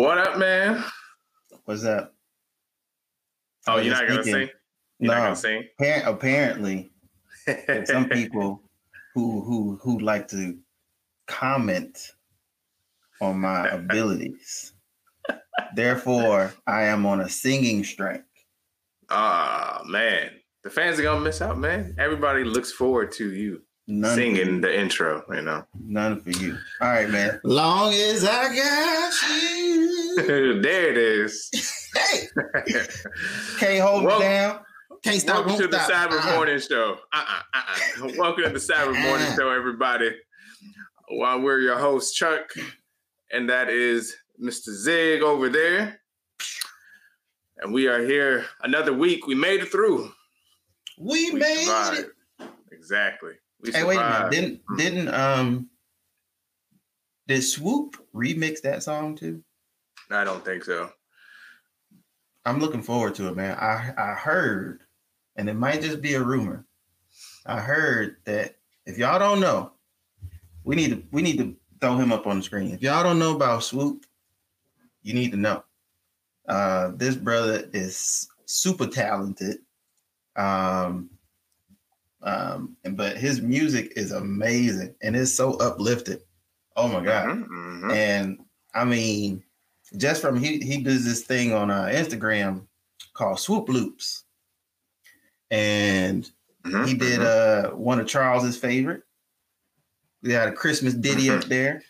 What up, man? What's up? Oh, you're not gonna sing? You're no, not gonna sing? apparently, some people who who who like to comment on my abilities. Therefore, I am on a singing strike. Ah, man. The fans are gonna miss out, man. Everybody looks forward to you None singing the intro, you know. None for you. All right, man. Long as I got you. there it is. hey. Can't hold well, it down. Can't stop. Welcome to the Sabbath uh-uh. Morning Show. Uh-uh, uh-uh. Welcome to the Sabbath Morning uh-uh. Show, everybody. While we're your host, Chuck, and that is Mr. Zig over there. And we are here another week. We made it through. We, we made survived. it. Exactly. We hey, survived. wait a minute. Didn't mm. didn't um did Swoope remix that song too? I don't think so. I'm looking forward to it, man. I I heard, and it might just be a rumor. I heard that if y'all don't know, we need to we need to throw him up on the screen. If y'all don't know about Swoope, you need to know. Uh, this brother is super talented. Um, um, but his music is amazing and it's so uplifted. Oh my god! Mm-hmm, mm-hmm. And I mean, just from he he does this thing on uh, Instagram called Swoop Loops, and mm-hmm, he did mm-hmm. uh one of Charles's favorite. We had a Christmas ditty up mm-hmm. there.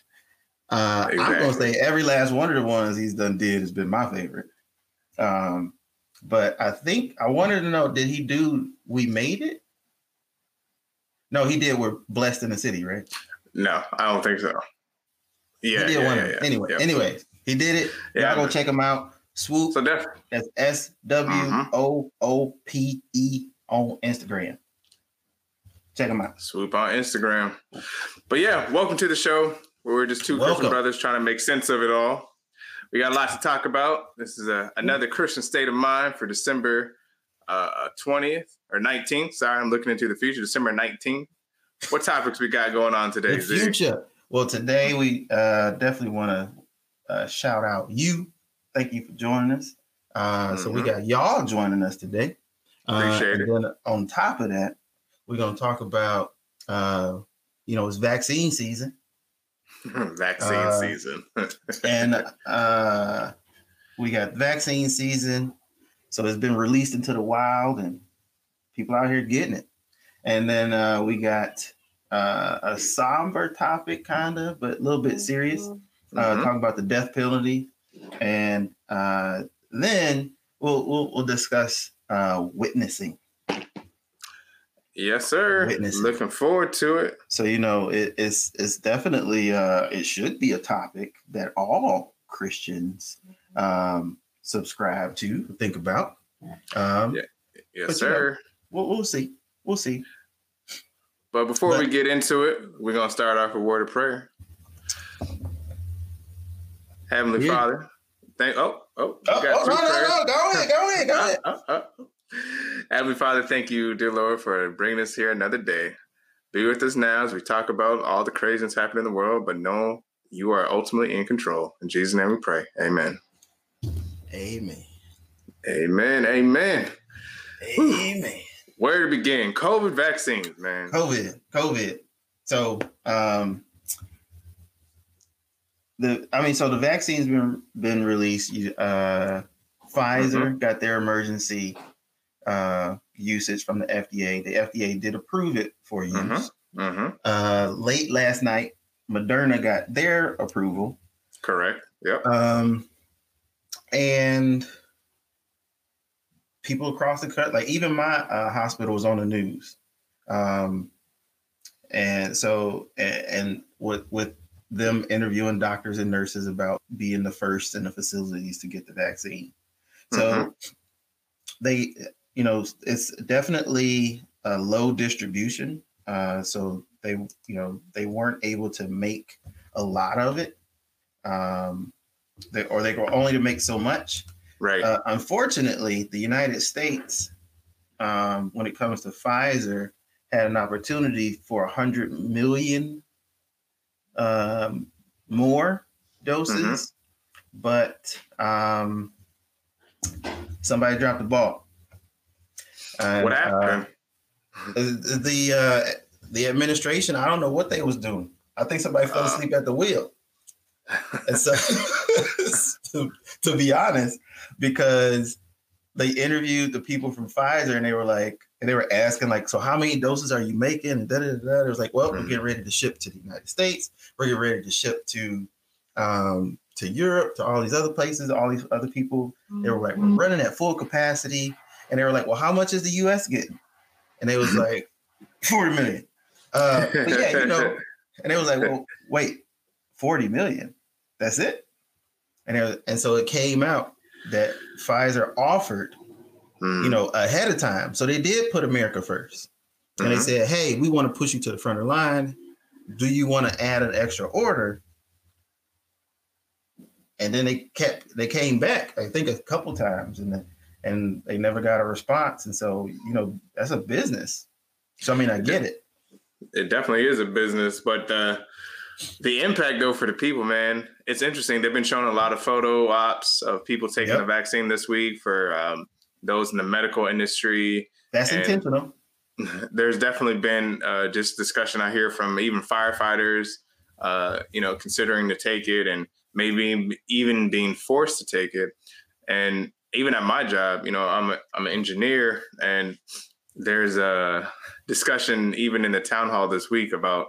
Uh, exactly. I'm gonna say every last one of the ones he's done did has been my favorite. Um, but I think I wanted to know, did he do We Made It? No, he did. We're blessed in the city, right? No, I don't think so. Yeah, yeah, one. Yeah, yeah, anyway, yeah. anyways, he did it. Yeah, Y'all go check him out. Swoope. So def- that's S W O O P E on Instagram. Check him out. Swoope on Instagram. But yeah, welcome to the show. Where we're just two welcome. Christian brothers trying to make sense of it all. We got a lot to talk about. This is a, another Christian state of mind for December uh, 20th or 19th. Sorry, I'm looking into the future. December 19th. What topics we got going on today? The future. Well, today we uh, definitely want to uh, shout out you. Thank you for joining us. Uh, mm-hmm. So we mm-hmm. got y'all joining us today. Uh, Appreciate it. Then on top of that, we're going to talk about, uh, you know, it's vaccine season. vaccine uh, season. and uh, we got vaccine season. So it's been released into the wild and people out here getting it. And then uh, we got uh, a somber topic, kind of, but a little bit serious. Uh, mm-hmm. Talking about the death penalty. And uh, then we'll, we'll, we'll discuss uh, witnessing. Yes, sir. Witnessing. Looking forward to it. So you know, it, it's it's definitely uh, it should be a topic that all Christians um, subscribe to, think about. Um, yeah. Yes, sir. Know, we'll, we'll see. We'll see. But before but, we get into it, we're gonna start off with a word of prayer. Heavenly yeah. Father, thank. Oh, oh, oh, oh no, no, no, go ahead, go ahead, go ahead. Uh, uh, uh. Heavenly Father, thank you, dear Lord, for bringing us here another day. Be with us now as we talk about all the craziness happening in the world, but know you are ultimately in control. In Jesus' name we pray. Amen. Amen. Amen. Amen. Amen. Where to begin? COVID vaccines, man. COVID. COVID. So um the I mean, so the vaccine's been been released. Uh Pfizer mm-hmm. got their emergency uh, usage from the FDA. The FDA did approve it for use. Mm-hmm. Mm-hmm. Uh, late last night, Moderna got their approval. Correct. Yep. Um, and people across the country, like even my uh, hospital was on the news. Um, and so, and, and with with them interviewing doctors and nurses about being the first in the facilities to get the vaccine. So mm-hmm. they you know, it's definitely a low distribution. Uh, so they, you know, they weren't able to make a lot of it, um, they, or they were only to make so much. Right. Uh, unfortunately, the United States, um, when it comes to Pfizer, had an opportunity for a hundred million um, more doses, mm-hmm. but um, somebody dropped the ball. And, what happened? Uh, the uh, the administration, I don't know what they was doing. I think somebody fell uh. asleep at the wheel. and so, to, to be honest, because they interviewed the people from Pfizer and they were like, and they were asking like, so how many doses are you making? And da da da. It was like, well, we're getting ready to ship to the United States. We're getting ready to ship to um, to Europe, to all these other places, all these other people. They were like, we're running at full capacity, and they were like, well, how much is the U.S. getting? And they was like, forty million. Uh, but yeah, you know, and it was like, well, wait, forty million. That's it. And it was, and so it came out that Pfizer offered, mm. you know, ahead of time. So they did put America 1st and mm-hmm. they said, "Hey, we want to push you to the front of the line. Do you want to add an extra order?" And then they kept they came back, I think, a couple times, and then, and they never got a response. And so, you know, that's a business. So I mean, I get it. It definitely is a business, but uh, the impact though for the people, man, it's interesting. They've been showing a lot of photo ops of people taking yep. the vaccine this week for um, those in the medical industry. That's and intentional. There's definitely been uh, just discussion I hear from even firefighters, uh, you know, considering to take it and maybe even being forced to take it. And even at my job, you know, I'm a, I'm an engineer, and there's a discussion even in the town hall this week about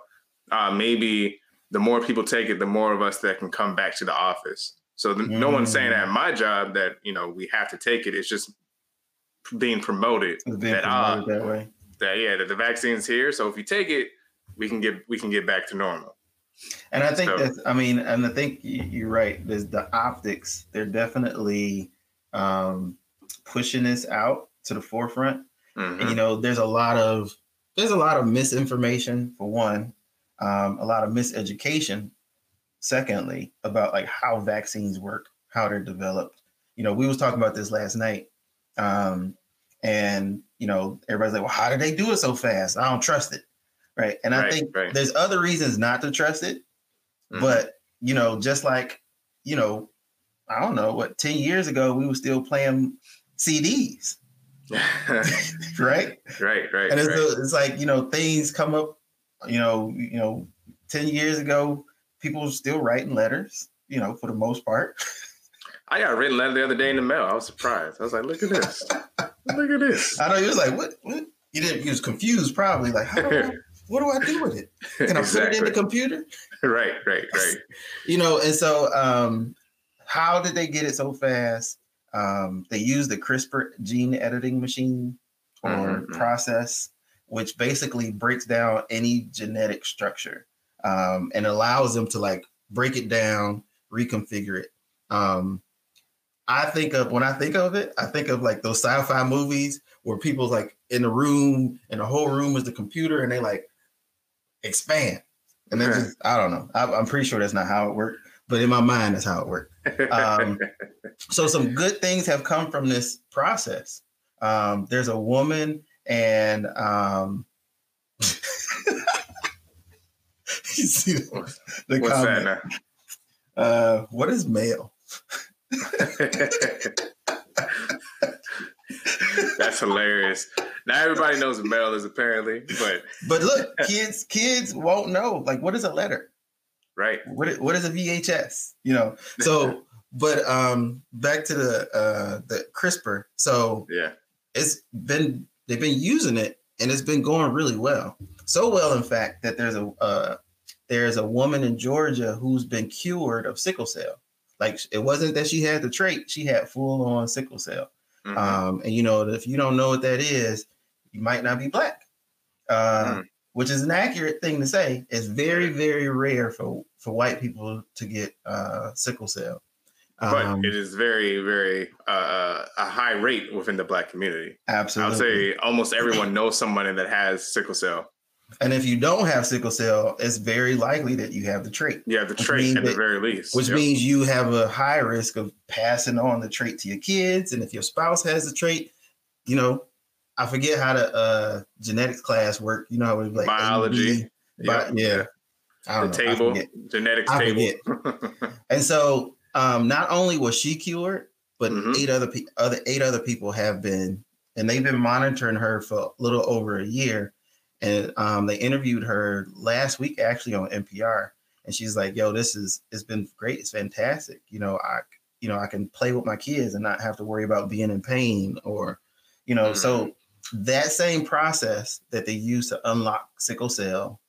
uh, maybe the more people take it, the more of us that can come back to the office. So the, mm. no one's saying at mm. my job that you know we have to take it. It's just being promoted being that, promoted uh, that way. That yeah, that the vaccine's here. So if you take it, we can get we can get back to normal. And I think so, that's I mean, and I think you're right. There's the optics. They're definitely um, pushing this out to the forefront. Mm-hmm. And you know, there's a lot of there's a lot of misinformation for one um, a lot of miseducation. Secondly, about like how vaccines work, how they're developed. You know, we was talking about this last night, um, and you know, everybody's like, "Well, how did they do it so fast? I don't trust it." Right, and right, I think right. there's other reasons not to trust it, mm-hmm. but you know, just like you know, I don't know what ten years ago we were still playing CDs. right? Right, right. And it's, right. it's like, you know, things come up you know, you know, 10 years ago, people were still writing letters, you know, for the most part. I got a written letter the other day in the mail. I was surprised. I was like, look at this. look at this. I know he was like, what, what? You didn't, he was confused probably. Like, how do I, what do I do with it? Can I exactly. put it in the computer? right, right, right. you know, and so um, how did they get it so fast? Um, they used the CRISPR gene editing machine or mm-hmm. mm-hmm. process which basically breaks down any genetic structure um, and allows them to like break it down, reconfigure it. Um, I think of when I think of it, I think of like those sci-fi movies where people's like in the room and the whole room is the computer and they like expand. And then just, I don't know. I, am pretty sure that's not how it worked, but in my mind, that's how it worked. Um, so some good things have come from this process. Um, there's a woman and um, you see the, the What's comment. That now? Uh, what is male? That's hilarious. Now everybody knows what male is apparently, but but look, kids kids won't know. Like, what is a letter? Right. What is, what is a VHS? You know. So, but um, back to the uh the CRISPR. So yeah, it's been they've been using it and it's been going really well. So well, in fact, that there's a uh, there's a woman in Georgia who's been cured of sickle cell. Like it wasn't that she had the trait; she had full on sickle cell. Mm-hmm. Um, and you know, if you don't know what that is, you might not be black, uh, mm. which is an accurate thing to say. It's very, very rare for for white people to get uh, sickle cell but um, it is very, very uh, a high rate within the black community. Absolutely, I would say almost everyone knows somebody that has sickle cell. And if you don't have sickle cell, it's very likely that you have the trait. Yeah, the trait at that, the very least. Which yep. means you have a high risk of passing on the trait to your kids. And if your spouse has the trait, you know, I forget how the uh, genetics class work. You know how it like biology. Bi- yeah. The know. table, genetics table. and so um, not only was she cured, but mm-hmm. eight other pe- other eight other people have been, and they've been monitoring her for a little over a year. And um, they interviewed her last week actually on NPR, and she's like, "Yo, this is it's been great. It's fantastic. You know, I you know I can play with my kids and not have to worry about being in pain or, you know, mm-hmm. so." That same process that they use to unlock sickle cell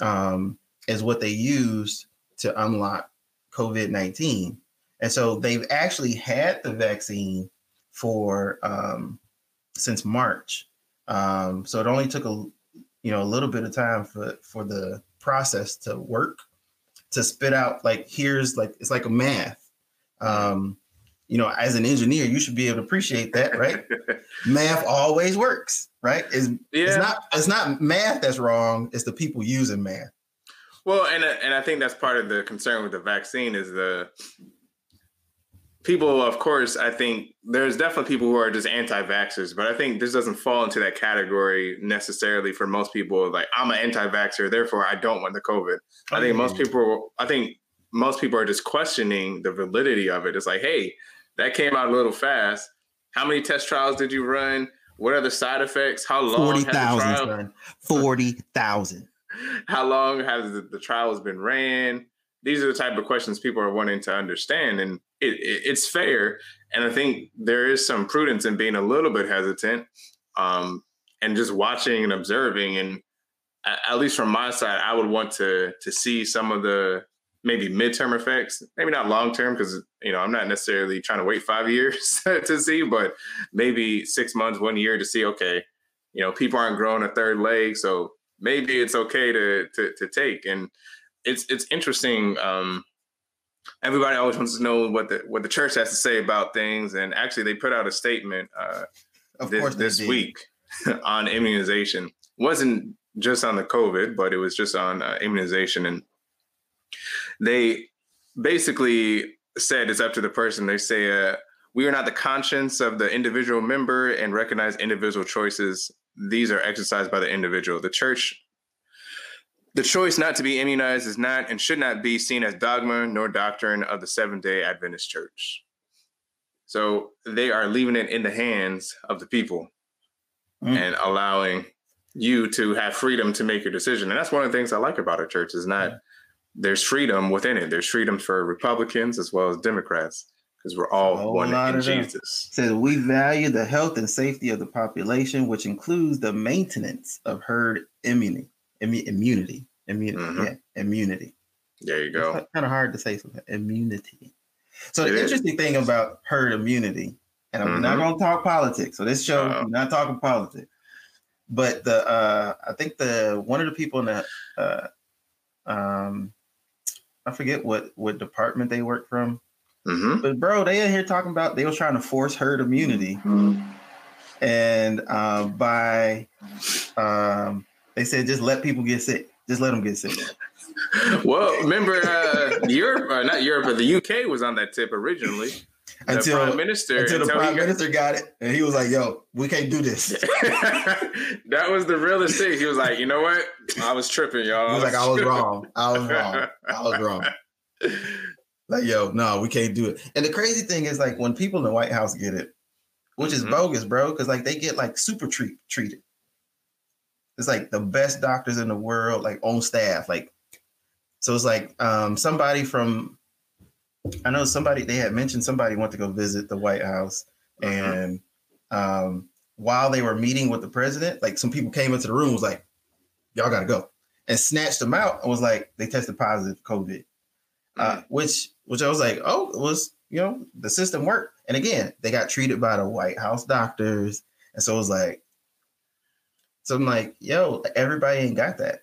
um, is what they used to unlock COVID 19. And so they've actually had the vaccine for um, since March. Um, so it only took a you know a little bit of time for for the process to work to spit out like here's like it's like a math. Um, you know, as an engineer, you should be able to appreciate that, right? math always works, right? It's, yeah. it's not it's not math that's wrong, it's the people using math. Well, and and I think that's part of the concern with the vaccine is the people. Of course, I think there's definitely people who are just anti-vaxxers, but I think this doesn't fall into that category necessarily for most people. Like I'm an anti-vaxxer, therefore I don't want the COVID. I think most mm. people. I think most people are just questioning the validity of it. It's like, hey, that came out a little fast. How many test trials did you run? What are the side effects? How long? Forty thousand. Forty thousand. how long has the, the trials been ran? These are the type of questions people are wanting to understand, and it, it, it's fair. And I think there is some prudence in being a little bit hesitant, um, and just watching and observing. And at least from my side, I would want to to see some of the maybe midterm effects, maybe not long term, because you know I'm not necessarily trying to wait five years to see, but maybe six months, one year to see. Okay, you know, people aren't growing a third leg, so maybe it's okay to to, to take. And it's it's interesting. Um, everybody always wants to know what the what the church has to say about things, and actually, they put out a statement uh, this, this week on immunization. Wasn't just on the COVID, but it was just on uh, immunization, and they basically said it's up to the person. They say. Uh, we are not the conscience of the individual member and recognize individual choices these are exercised by the individual. The church, the choice not to be immunized is not and should not be seen as dogma nor doctrine of the Seventh day Adventist Church. So they are leaving it in the hands of the people mm. and allowing you to have freedom to make your decision. And that's one of the things I like about our church is not there's freedom within it. There's freedom for Republicans as well as Democrats because we're all one in Jesus. Says we value the health and safety of the population, which includes the maintenance of herd immunity. Immunity. Immunity. Mm-hmm. Yeah, immunity. There you go. It's kind of hard to say something. Immunity. So it the is. interesting thing about herd immunity, and I'm mm-hmm. not going to talk politics. So this show, we're not talking politics. But the uh I think the one of the people in the uh um I forget what what department they work from Mm-hmm. But bro, they in here talking about they was trying to force herd immunity, mm-hmm. and uh, by um, they said just let people get sick, just let them get sick. well, remember uh, Europe, uh, not Europe, but the UK was on that tip originally. The until prime minister, until the prime got, minister got it, and he was like, "Yo, we can't do this." that was the realest thing. He was like, "You know what? I was tripping, y'all." He was like, "I was wrong. I was wrong. I was wrong." Like, yo, no, we can't do it. And the crazy thing is, like, when people in the White House get it, which is mm-hmm. bogus, bro, because like they get like super treat treated. It's like the best doctors in the world, like on staff. Like, so it's like um somebody from I know somebody they had mentioned somebody went to go visit the White House, uh-huh. and um while they were meeting with the president, like some people came into the room was like, Y'all gotta go. And snatched them out and was like, they tested positive COVID. Uh, which which I was like, oh, it was you know the system worked. And again, they got treated by the White House doctors, and so it was like, so I'm like, yo, everybody ain't got that.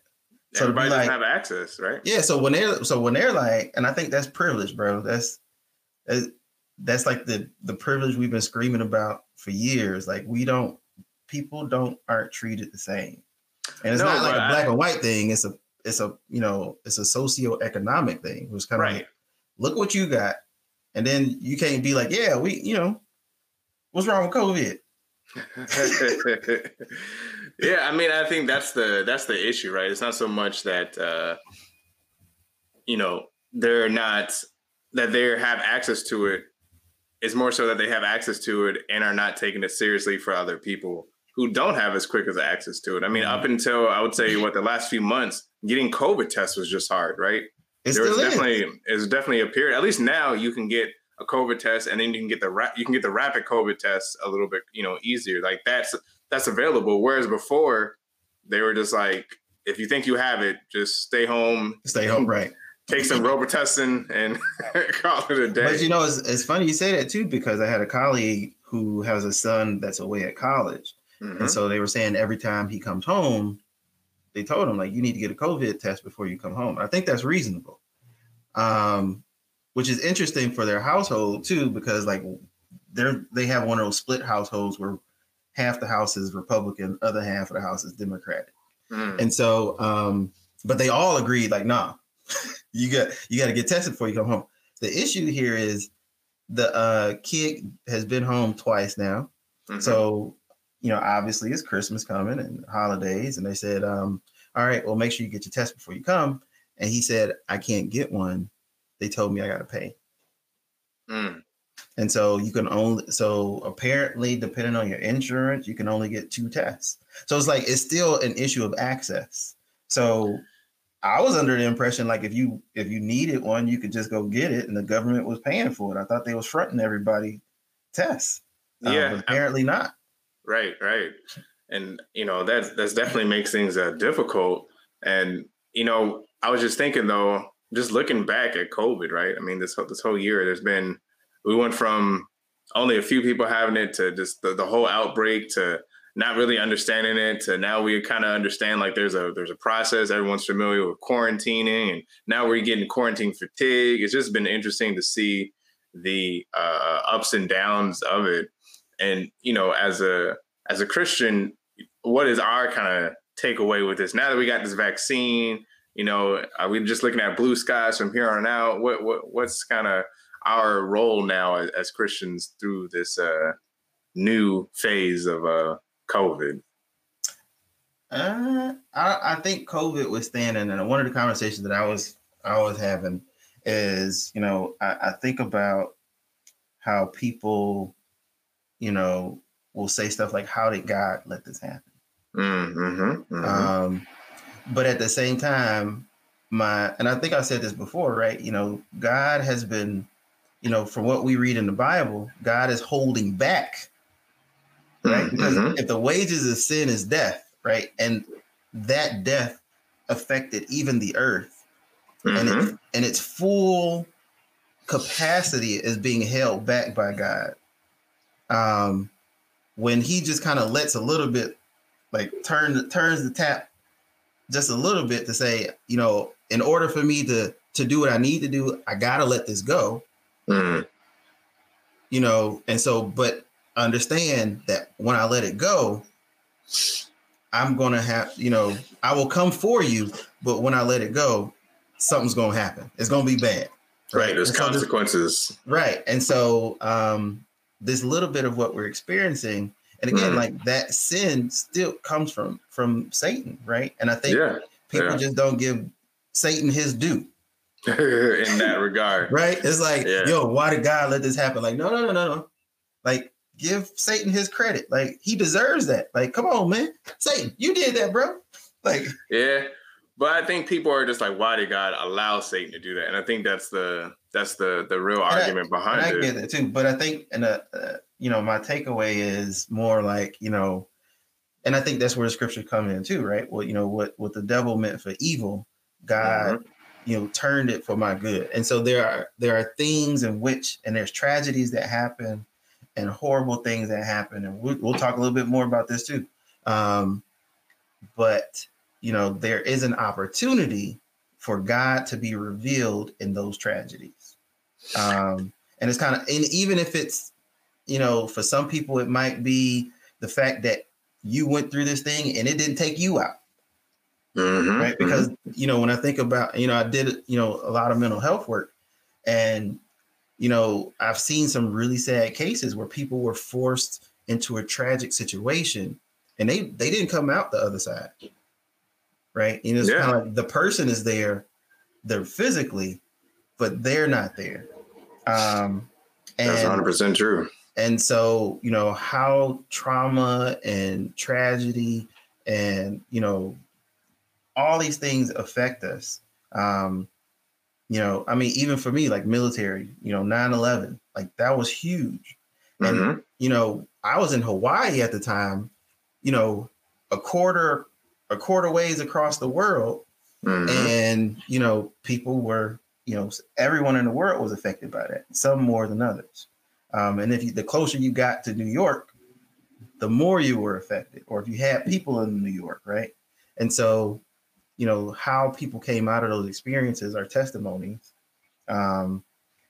So everybody doesn't like, have access, right? Yeah. So when they're so when they're like, and I think that's privilege, bro. That's that's, that's like the the privilege we've been screaming about for years. Like we don't people don't aren't treated the same. And it's no, not like a black I, and white thing. It's a it's a you know it's a socio-economic thing. It's kind of right. like, look what you got, and then you can't be like, yeah, we you know, what's wrong with COVID? yeah, I mean, I think that's the that's the issue, right? It's not so much that uh, you know they're not that they have access to it. It's more so that they have access to it and are not taking it seriously for other people who don't have as quick as access to it. I mean, up until I would say what the last few months, getting COVID tests was just hard, right? It there was definitely it's definitely a period. At least now you can get a COVID test, and then you can get the ra- you can get the rapid COVID test a little bit you know easier. Like that's that's available. Whereas before they were just like, if you think you have it, just stay home. Stay home, right? Take some Robitussin and call it a day. But you know, it's, it's funny you say that too because I had a colleague who has a son that's away at college, mm-hmm. and so they were saying every time he comes home, they told him like you need to get a COVID test before you come home. I think that's reasonable. Um, which is interesting for their household too, because like they're they have one of those split households where half the house is Republican, other half of the house is Democratic. Mm. And so um, but they all agreed, like, nah, you got you got to get tested before you come home. The issue here is the uh, kid has been home twice now. Mm-hmm. So, you know, obviously it's Christmas coming and holidays. And they said, um, all right, well, make sure you get your test before you come. And he said, I can't get one. They told me I got to pay. Mm. And so you can only, so apparently, depending on your insurance, you can only get two tests. So it's like, it's still an issue of access. So I was under the impression like if you if you needed one, you could just go get it, and the government was paying for it. I thought they was fronting everybody tests. Um, yeah, apparently not. Right, right, and you know that that's definitely makes things uh, difficult. And you know, I was just thinking though, just looking back at COVID, right? I mean, this this whole year, there's been we went from only a few people having it to just the, the whole outbreak to not really understanding it to now we kind of understand like there's a there's a process everyone's familiar with quarantining and now we're getting quarantine fatigue. It's just been interesting to see the uh, ups and downs of it. And you know as a as a christian what is our kind of takeaway with this? Now that we got this vaccine you know are we just looking at blue skies from here on out? What, what what's kind of our role now as, as christians through this uh new phase of uh COVID? Uh, I, I think COVID was standing, and one of the conversations that I was I was having is, you know, I, I think about how people, you know, will say stuff like, "How did God let this happen?" Mm-hmm, mm-hmm. Um, but at the same time, my and I think I said this before, right? You know, God has been, you know, from what we read in the Bible, God is holding back right? Mm-hmm. Because if the wages of sin is death, right, and that death affected even the earth, mm-hmm. and it, mm-hmm. and its full capacity is being held back by God. Um, when He just kind of lets a little bit, like turn turns the tap just a little bit to say, you know, in order for me to to do what I need to do, I gotta let this go. Mm-hmm. You know, and so, but understand that when I let it go, I'm gonna have, you know, I will come for you, but when I let it go, something's gonna happen. It's gonna be bad. Right. right. There's and consequences. So this, right. And so um this little bit of what we're experiencing, and again, mm. like that sin still comes from from Satan, right? And I think yeah. people yeah. just don't give Satan his due. in that regard. right? It's like, yeah. yo, why did God let this happen? Like, no, no, no, no, no. Like give Satan his credit. Like he deserves that. Like, come on, man. Satan, you did that, bro. Like Yeah. But I think people are just like, why did God allow Satan to do that? And I think that's the that's the the real argument I, behind I it. I get it too. But I think and uh, uh, you know, my takeaway is more like, you know, and I think that's where the scripture come in too, right? Well, you know, what what the devil meant for evil, God mm-hmm you know turned it for my good and so there are there are things in which and there's tragedies that happen and horrible things that happen. And we'll, we'll talk a little bit more about this too. Um, but, you know, there is an opportunity for God to be revealed in those tragedies. Um, and it's kind of, and even if it's, you know, for some people, it might be the fact that you went through this thing and it didn't take you out. Mm-hmm, right. Because, mm-hmm. you know, when I think about, you know, I did, you know, a lot of mental health work and you know, I've seen some really sad cases where people were forced into a tragic situation and they they didn't come out the other side. Right. You know, it's yeah. kind of like the person is there, they're physically, but they're not there. Um, and, That's 100 percent true. And so, you know, how trauma and tragedy and you know all these things affect us. Um, you know, I mean, even for me, like military, you know, 9-11, like that was huge. And, mm-hmm. you know, I was in Hawaii at the time, you know, a quarter, a quarter ways across the world. Mm-hmm. And, you know, people were, you know, everyone in the world was affected by that, some more than others. Um, and if you, the closer you got to New York, the more you were affected, or if you had people in New York, right? And so you know how people came out of those experiences are testimonies. Um,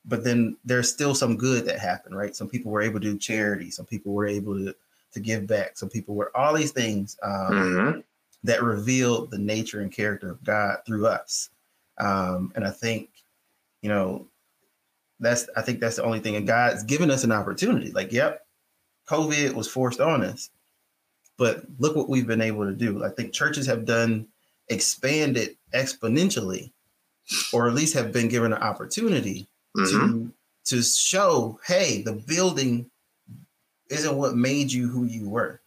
but then there's still some good that happened right? Some people were able to do charity. Some people were able to to give back. Some people were all these things um, mm-hmm. that revealed the nature and character of god through us. Um, and i think you know that's i think that's the only thing. And god's given us an opportunity. Like yep covid was forced on us. But look what we've been able to do. I think churches have done expanded exponentially, or at least have been given an opportunity mm-hmm. to to show, hey, the building isn't what made you who you were.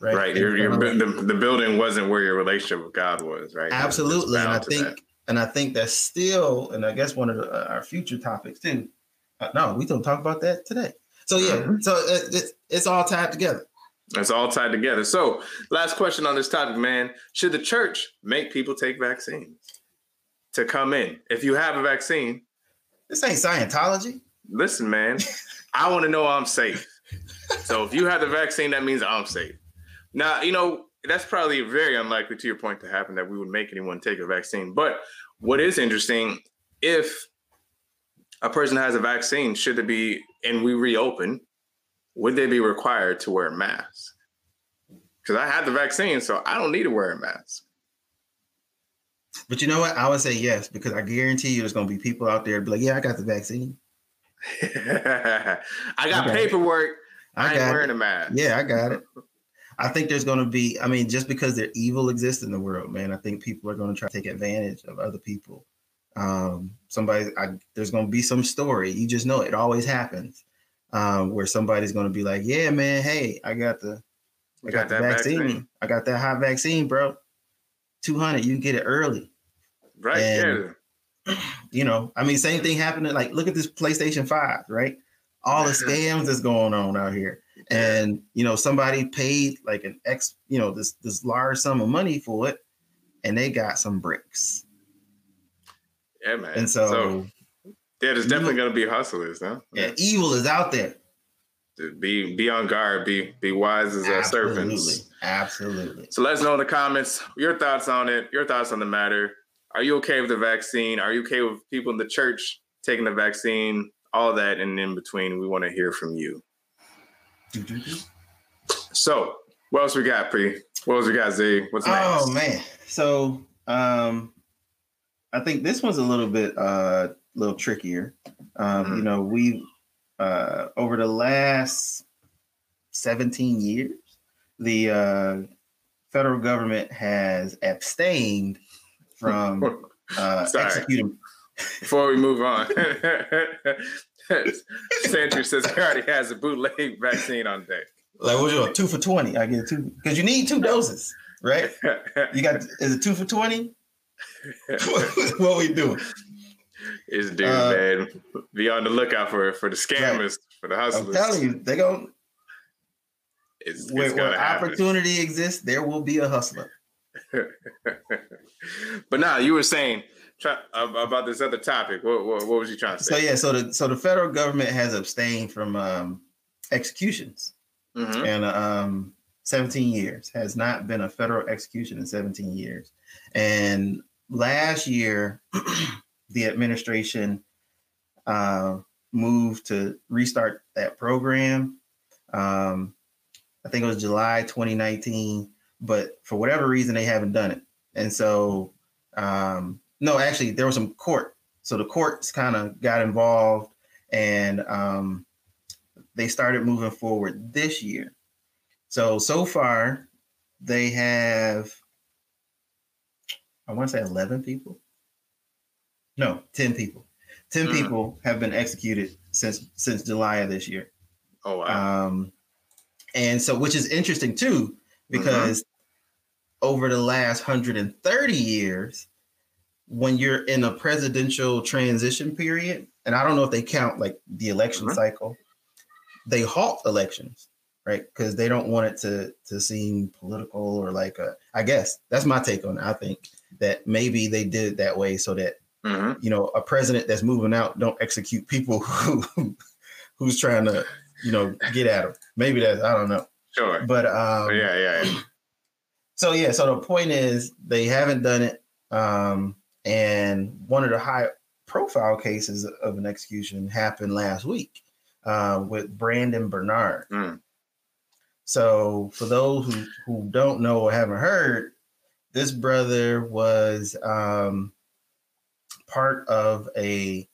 Right. Right. Your, your, the, the building wasn't where your relationship with God was, right? Absolutely. And I think that. and I think that's still, and I guess one of the, uh, our future topics too. Uh, no, we don't talk about that today. So yeah, mm-hmm. so it, it, it's all tied together. It's all tied together. So, last question on this topic, man. Should the church make people take vaccines to come in? If you have a vaccine, this ain't Scientology. Listen, man, I want to know I'm safe. So, if you have the vaccine, that means I'm safe. Now, you know, that's probably very unlikely to your point to happen that we would make anyone take a vaccine. But what is interesting, if a person has a vaccine, should it be, and we reopen, would they be required to wear a mask? Because I had the vaccine, so I don't need to wear a mask. But you know what? I would say yes, because I guarantee you there's going to be people out there be like, yeah, I got the vaccine. I got I paperwork. I, I ain't wearing it. a mask. Yeah, I got it. I think there's going to be, I mean, just because their evil exists in the world, man, I think people are going to try to take advantage of other people. Um, somebody, I, there's going to be some story. You just know it, it always happens um, where somebody's going to be like, "Yeah, man, hey, I got the, I got, got the vaccine. vaccine. I got that hot vaccine, bro. Two hundred, you can get it early." Right. And, yeah. You know, I mean, same thing happening. Like, look at this PlayStation Five, right? All the scams that's going on out here, and you know, somebody paid like an X, you know, this this large sum of money for it, and they got some bricks. Yeah, man. And so, so yeah, there's definitely going to be hustlers, huh? Yeah, evil is out there. Be be on guard. Be be wise as uh, serpents. Absolutely. So let us know in the comments your thoughts on it. Your thoughts on the matter. Are you okay with the vaccine? Are you okay with people in the church taking the vaccine? All that and in between. We want to hear from you. so, what else we got, Pre? What else we got, Z? What's next? Oh man. So, um, I think this one's a little bit uh little trickier. Um, mm-hmm. You know, we uh, over the last 17 years, the uh, federal government has abstained from uh, executing. Before we move on, Sandra says he already has a bootleg vaccine on deck. Like what you two for twenty? I get two because you need two doses, right? You got is it two for twenty? what are we doing? Is dude, uh, man. Be on the lookout for for the scammers, for the hustlers. I'm telling you, they go. It's, where, where opportunity exists, there will be a hustler. but now you were saying try, about this other topic. What, what, what, was you trying to say? So yeah, so the so the federal government has abstained from um, executions, mm-hmm. and um, 17 years has not been a federal execution in 17 years, and last year the administration uh, moved to restart that program. Um, I think it was July 2019, but for whatever reason, they haven't done it. And so, um, no, actually, there was some court. So the courts kind of got involved and um, they started moving forward this year. So, so far, they have, I want to say 11 people no, 10 people. 10 mm. people have been executed since since July of this year. Oh wow. Um, and so which is interesting too, because mm-hmm. over the last 130 years, when you're in a presidential transition period, and I don't know if they count like the election mm-hmm. cycle, they halt elections, right? Because they don't want it to to seem political or like a. I guess that's my take on it. I think that maybe they did it that way so that mm-hmm. you know a president that's moving out don't execute people who who's trying to you know get at them. Maybe that's I don't know. Sure. But um, yeah, yeah, yeah. So yeah, so the point is they haven't done it. Um, and one of the high profile cases of an execution happened last week uh, with Brandon Bernard. Mm. So, for those who, who don't know or haven't heard, this brother was um, part of a,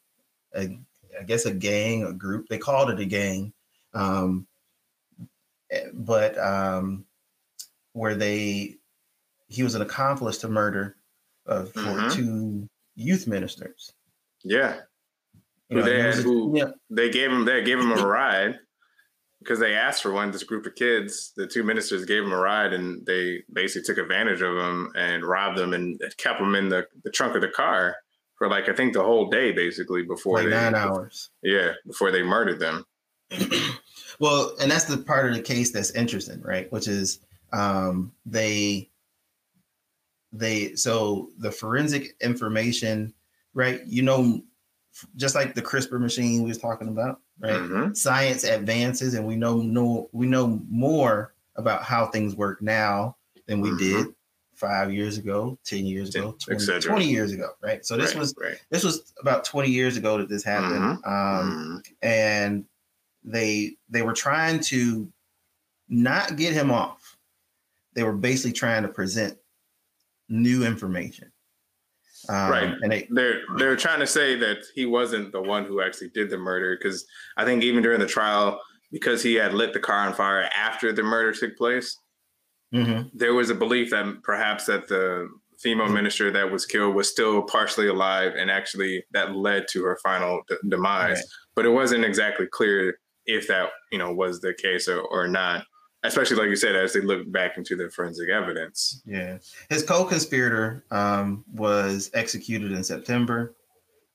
a, I guess, a gang, a group. They called it a gang, um, eh, but um, where they, he was an accomplice to murder uh, for mm-hmm. two youth ministers. Yeah. You know, they, had, who, yeah. they gave him they gave him a ride because they asked for one. This group of kids, the two ministers gave him a ride, and they basically took advantage of him and robbed them and kept him in the, the trunk of the car for like I think the whole day, basically before like they, nine hours. Yeah, before they murdered them. well, and that's the part of the case that's interesting, right? Which is um, they they so the forensic information, right? You know, just like the CRISPR machine we was talking about, right? Mm-hmm. Science advances, and we know know we know more about how things work now than we mm-hmm. did five years ago, 10 years ago, 20, 20 years ago, right? So this right, was right. this was about 20 years ago that this happened. Mm-hmm. Um, mm-hmm. and they they were trying to not get him off. They were basically trying to present new information. Um, right, and they, they're they're trying to say that he wasn't the one who actually did the murder because I think even during the trial, because he had lit the car on fire after the murder took place, mm-hmm. there was a belief that perhaps that the female minister that was killed was still partially alive, and actually that led to her final d- demise. Right. But it wasn't exactly clear if that you know was the case or, or not especially like you said, as they look back into the forensic evidence. Yeah, his co-conspirator um, was executed in September,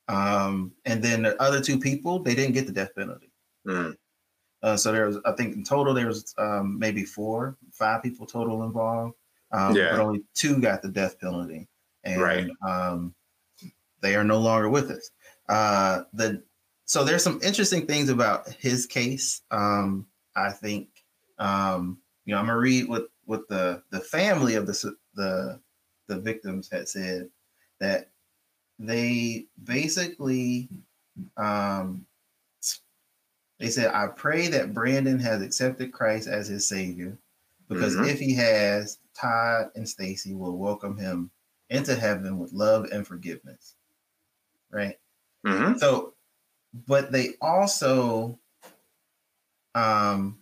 um, and then the other two people they didn't get the death penalty. Mm. Uh, so there was, I think, in total there was um, maybe four, five people total involved. Um, yeah. but only two got the death penalty, and right. Um, they are no longer with us. Uh, the so there's some interesting things about his case. Um, I think um, you know, I'm gonna read what what the the family of the the the victims had said that they basically um, they said, I pray that Brandon has accepted Christ as his savior, because mm-hmm. if he has, Todd and Stacie will welcome him into heaven with love and forgiveness. Right. Mm-hmm. So, but they also um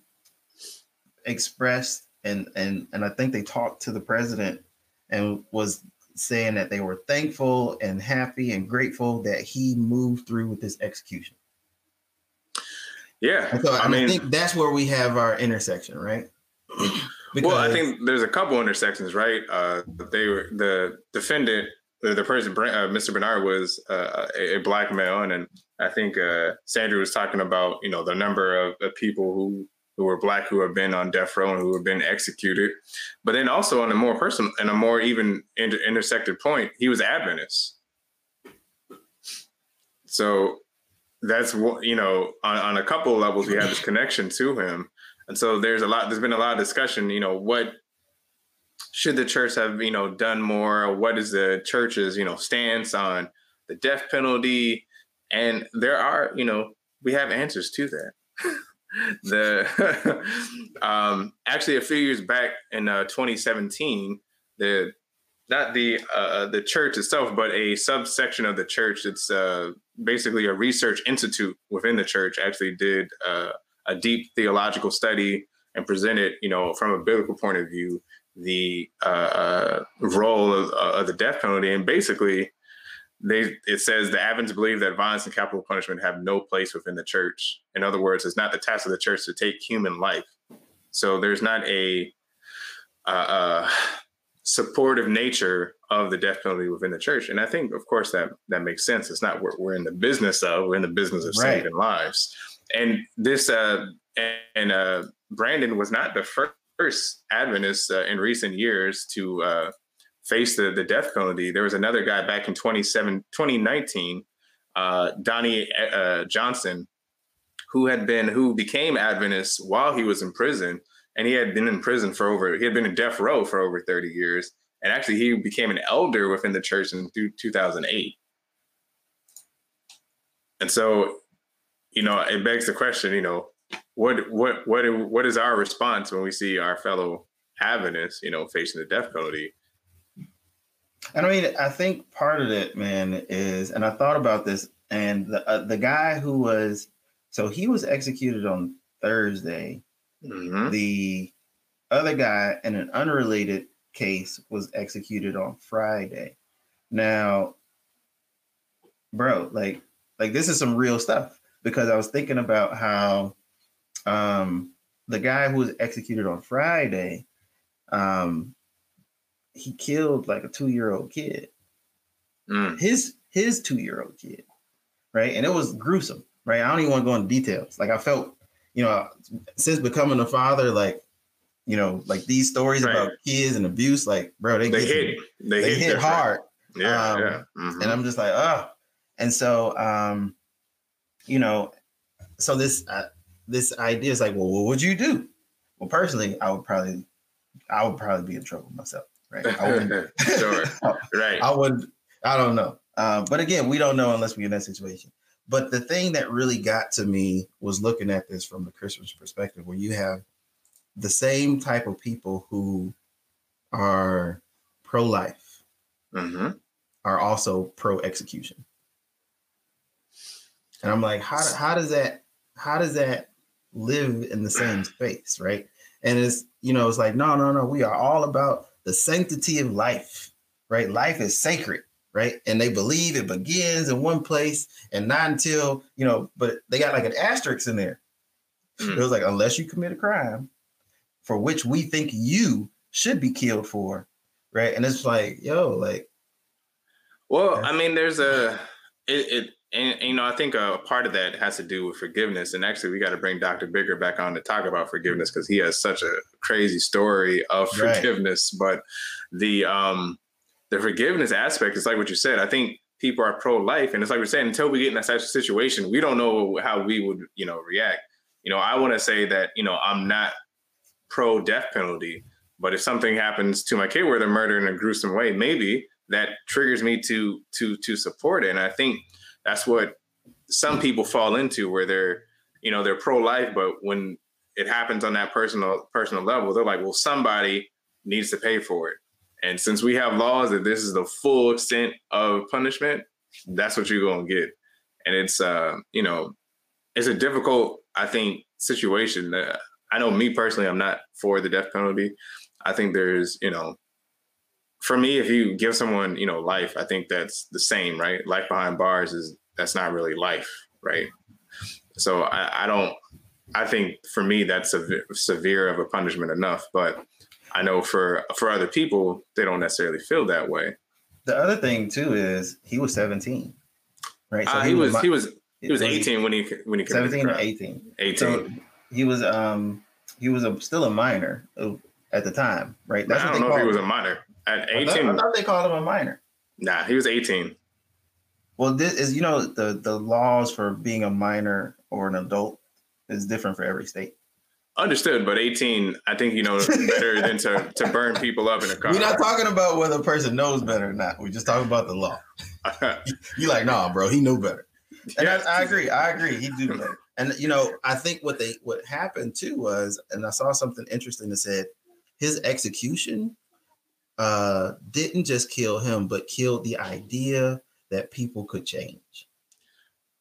expressed and and and I think they talked to the president and was saying that they were thankful and happy and grateful that he moved through with this execution. Yeah, so I, I mean, think that's where we have our intersection, right? Because, well, I think there's a couple intersections, right? Uh, they were the defendant, the, the person, uh, Mr. Bernard, was uh, a, a, black male, and, and I think uh, Sandra was talking about, you know, the number of, of people who who were black who have been on death row and who have been executed. But then also on a more personal and a more even inter- intersected point, he was Adventist. So that's what you know on, on a couple levels we have this connection to him. And so there's a lot there's been a lot of discussion you know what should the church have you know done more? What is the church's you know stance on the death penalty? And there are you know we have answers to that. The um, actually a few years back in uh, 2017, the not the uh, the church itself, but a subsection of the church. It's uh, basically a research institute within the church. Actually, did uh, a deep theological study and presented, you know, from a biblical point of view, the uh, uh, role of, of, the death penalty. And basically, they it says the Adventists believe that violence and capital punishment have no place within the church. In other words, it's not the task of the church to take human life. So there's not a uh, uh, supportive nature of the death penalty within the church, and I think, of course, that that makes sense. It's not what we're in the business of. We're in the business of right. saving lives. And this uh, and uh, Brandon was not the first Adventist uh, in recent years to uh, face the, the death penalty. There was another guy back in 2019, uh, Donnie uh, Johnson, who had been who became Adventist while he was in prison, and he had been in prison for over he had been in death row for over 30 years, and actually he became an elder within the church in 2008. And so, you know, it begs the question, you know, what what what what is our response when we see our fellow Adventists, you know, facing the death penalty? And I mean, I think part of it, man, is, and I thought about this, and the uh, the guy who was, so he was executed on Thursday. Mm-hmm. The other guy in an unrelated case was executed on Friday. Now, bro, like, like this is some real stuff because I was thinking about how um the guy who was executed on Friday, um, he killed like a two year old kid. Mm. His his two year old kid, right? And it was gruesome, right? I don't even want to go into details. Like I felt, you know, since becoming a father, like you know, like these stories right. about kids and abuse, like bro, they, they hit, they, they, hit, hit hard. Yeah, um, yeah. Mm-hmm. And I'm just like, oh, and so, um, you know, so this uh, this idea is like, well, what would you do? Well, personally, I would probably, I would probably be in trouble myself right? I wouldn't, sure, right. I would. I don't know. Uh, but again, we don't know unless we're in that situation. But the thing that really got to me was looking at this from the Christian's perspective, where you have the same type of people who are pro-life mm-hmm. are also pro-execution. And I'm like, how, how does that how does that live in the same space, right? And it's you know, it's like, no, no, no, we are all about the sanctity of life, right? Life is sacred, right? And they believe it begins in one place and not until, you know, but they got like an asterisk in there. Mm. It was like, unless you commit a crime for which we think you should be killed for, right? And it's like, yo, like. Well, I mean, there's a, it, it and, and, you know, I think a part of that has to do with forgiveness. And actually, we got to bring Dr. Bigger back on to talk about forgiveness because he has such a crazy story of right. forgiveness. But the um the forgiveness aspect is like what you said. I think people are pro life, and it's like we're saying until we get in that such situation, we don't know how we would you know react. You know, I want to say that you know I'm not pro death penalty, but if something happens to my kid where they're murdered in a gruesome way, maybe that triggers me to to to support it. And I think that's what some people fall into where they're you know they're pro-life but when it happens on that personal personal level they're like well somebody needs to pay for it and since we have laws that this is the full extent of punishment that's what you're going to get and it's uh you know it's a difficult i think situation uh, i know me personally i'm not for the death penalty i think there's you know for me if you give someone you know life i think that's the same right life behind bars is that's not really life, right? So I, I don't. I think for me that's a severe of a punishment enough, but I know for for other people they don't necessarily feel that way. The other thing too is he was 17, right? So uh, he, he, was, was he was he was 18 when he when he 17 or 18. 18. So he was um he was a, still a minor at the time, right? That's I don't know if he was a minor at 18. I thought, I thought they called him a minor. Nah, he was 18. Well, this is you know the the laws for being a minor or an adult is different for every state. Understood, but 18, I think you know better than to, to burn people up in a car. We're not talking about whether a person knows better or not. We're just talking about the law. you like, nah, bro, he knew better. And I, I, agree. I agree. He knew better. And you know, I think what they what happened too was, and I saw something interesting that said his execution uh didn't just kill him, but killed the idea that people could change.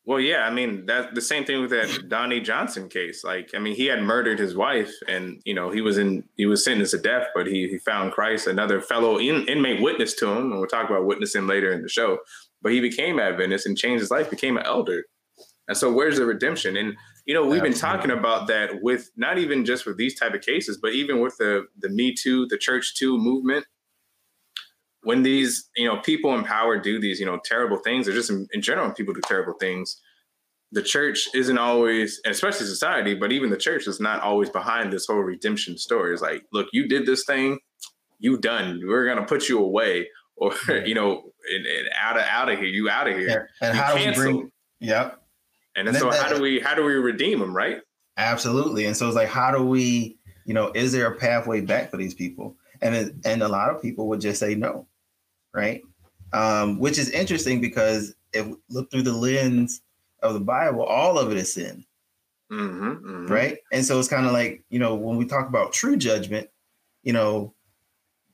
Well, yeah, I mean that the same thing with that Donnie Johnson case. Like, I mean, he had murdered his wife, and you know he was in he was sentenced to death, but he he found Christ. Another fellow in, inmate witness to him, and we'll talk about witnessing later in the show. but he became Adventist and changed his life, became an elder. And so where's the redemption? And you know, we've been talking about that with not even just with these type of cases, but even with the the Me Too, the Church Too movement. When these, you know, people in power do these, you know, terrible things, or just in, in general, people do terrible things, the church isn't always, especially society, but even the church is not always behind this whole redemption story. It's like, look, you did this thing, you done. We're gonna put you away, or you know, and, and out of out of here, you out of here. And, and how do we bring? Yep. And, and so, that, how do we how do we redeem them, right? Absolutely. And so it's like, how do we, you know, is there a pathway back for these people? And it, and a lot of people would just say no, right? Um, which is interesting because if look through the lens of the Bible, all of it is sin. Mm-hmm, mm-hmm. Right. And so it's kind of like, you know, when we talk about true judgment, you know,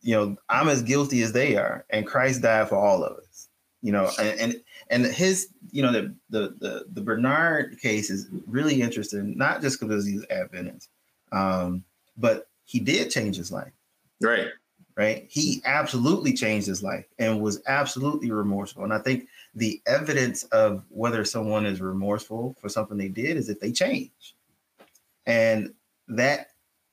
you know, I'm as guilty as they are, and Christ died for all of us. You know, and and, and his, you know, the, the the the Bernard case is really interesting, not just because he's Adventist, um, but he did change his life. Right. Right. He absolutely changed his life and was absolutely remorseful. And I think the evidence of whether someone is remorseful for something they did is if they change. And that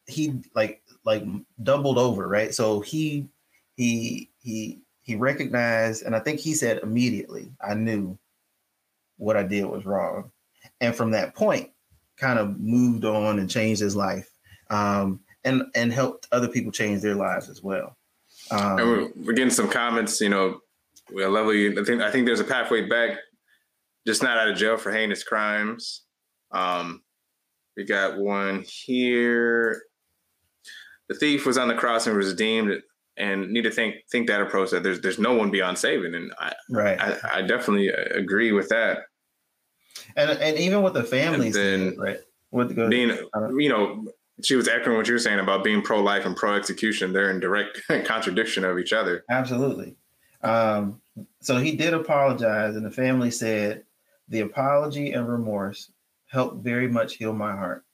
he like like doubled over, right? So he he he he recognized, and I think he said immediately, I knew what I did was wrong. And from that point, kind of moved on and changed his life. Um, and and helped other people change their lives as well. Um, and we're, we're getting some comments, you know, we level you. I think I think there's a pathway back, just not out of jail for heinous crimes. Um, we got one here. The thief was on the cross and was redeemed, and need to think think that approach that there's there's no one beyond saving, and I right I, I definitely agree with that. And and even with the families, then, right? With the, being, you know, she was echoing what you were saying about being pro life and pro execution. They're in direct contradiction of each other. Absolutely. Um, so he did apologize, and the family said the apology and remorse helped very much heal my heart.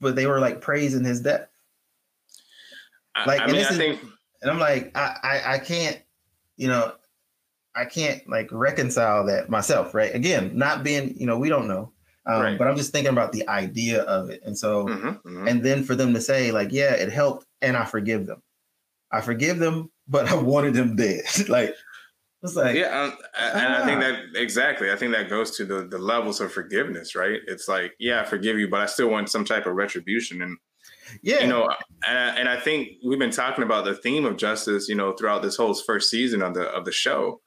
But they were like praising his death. Like, I, I mean, I is, think, and I'm like, I, I, I can't, you know, I can't like reconcile that myself, right? Again, not being, you know, we don't know, um, right. but I'm just thinking about the idea of it, and so, mm-hmm, mm-hmm. and then for them to say like, yeah, it helped, and I forgive them. I forgive them, but I wanted them dead. like it's like yeah, um, and ah. I think that exactly. I think that goes to the the levels of forgiveness, right? It's like yeah, I forgive you, but I still want some type of retribution, and yeah, you know, and, and I think we've been talking about the theme of justice, you know, throughout this whole first season of the of the show.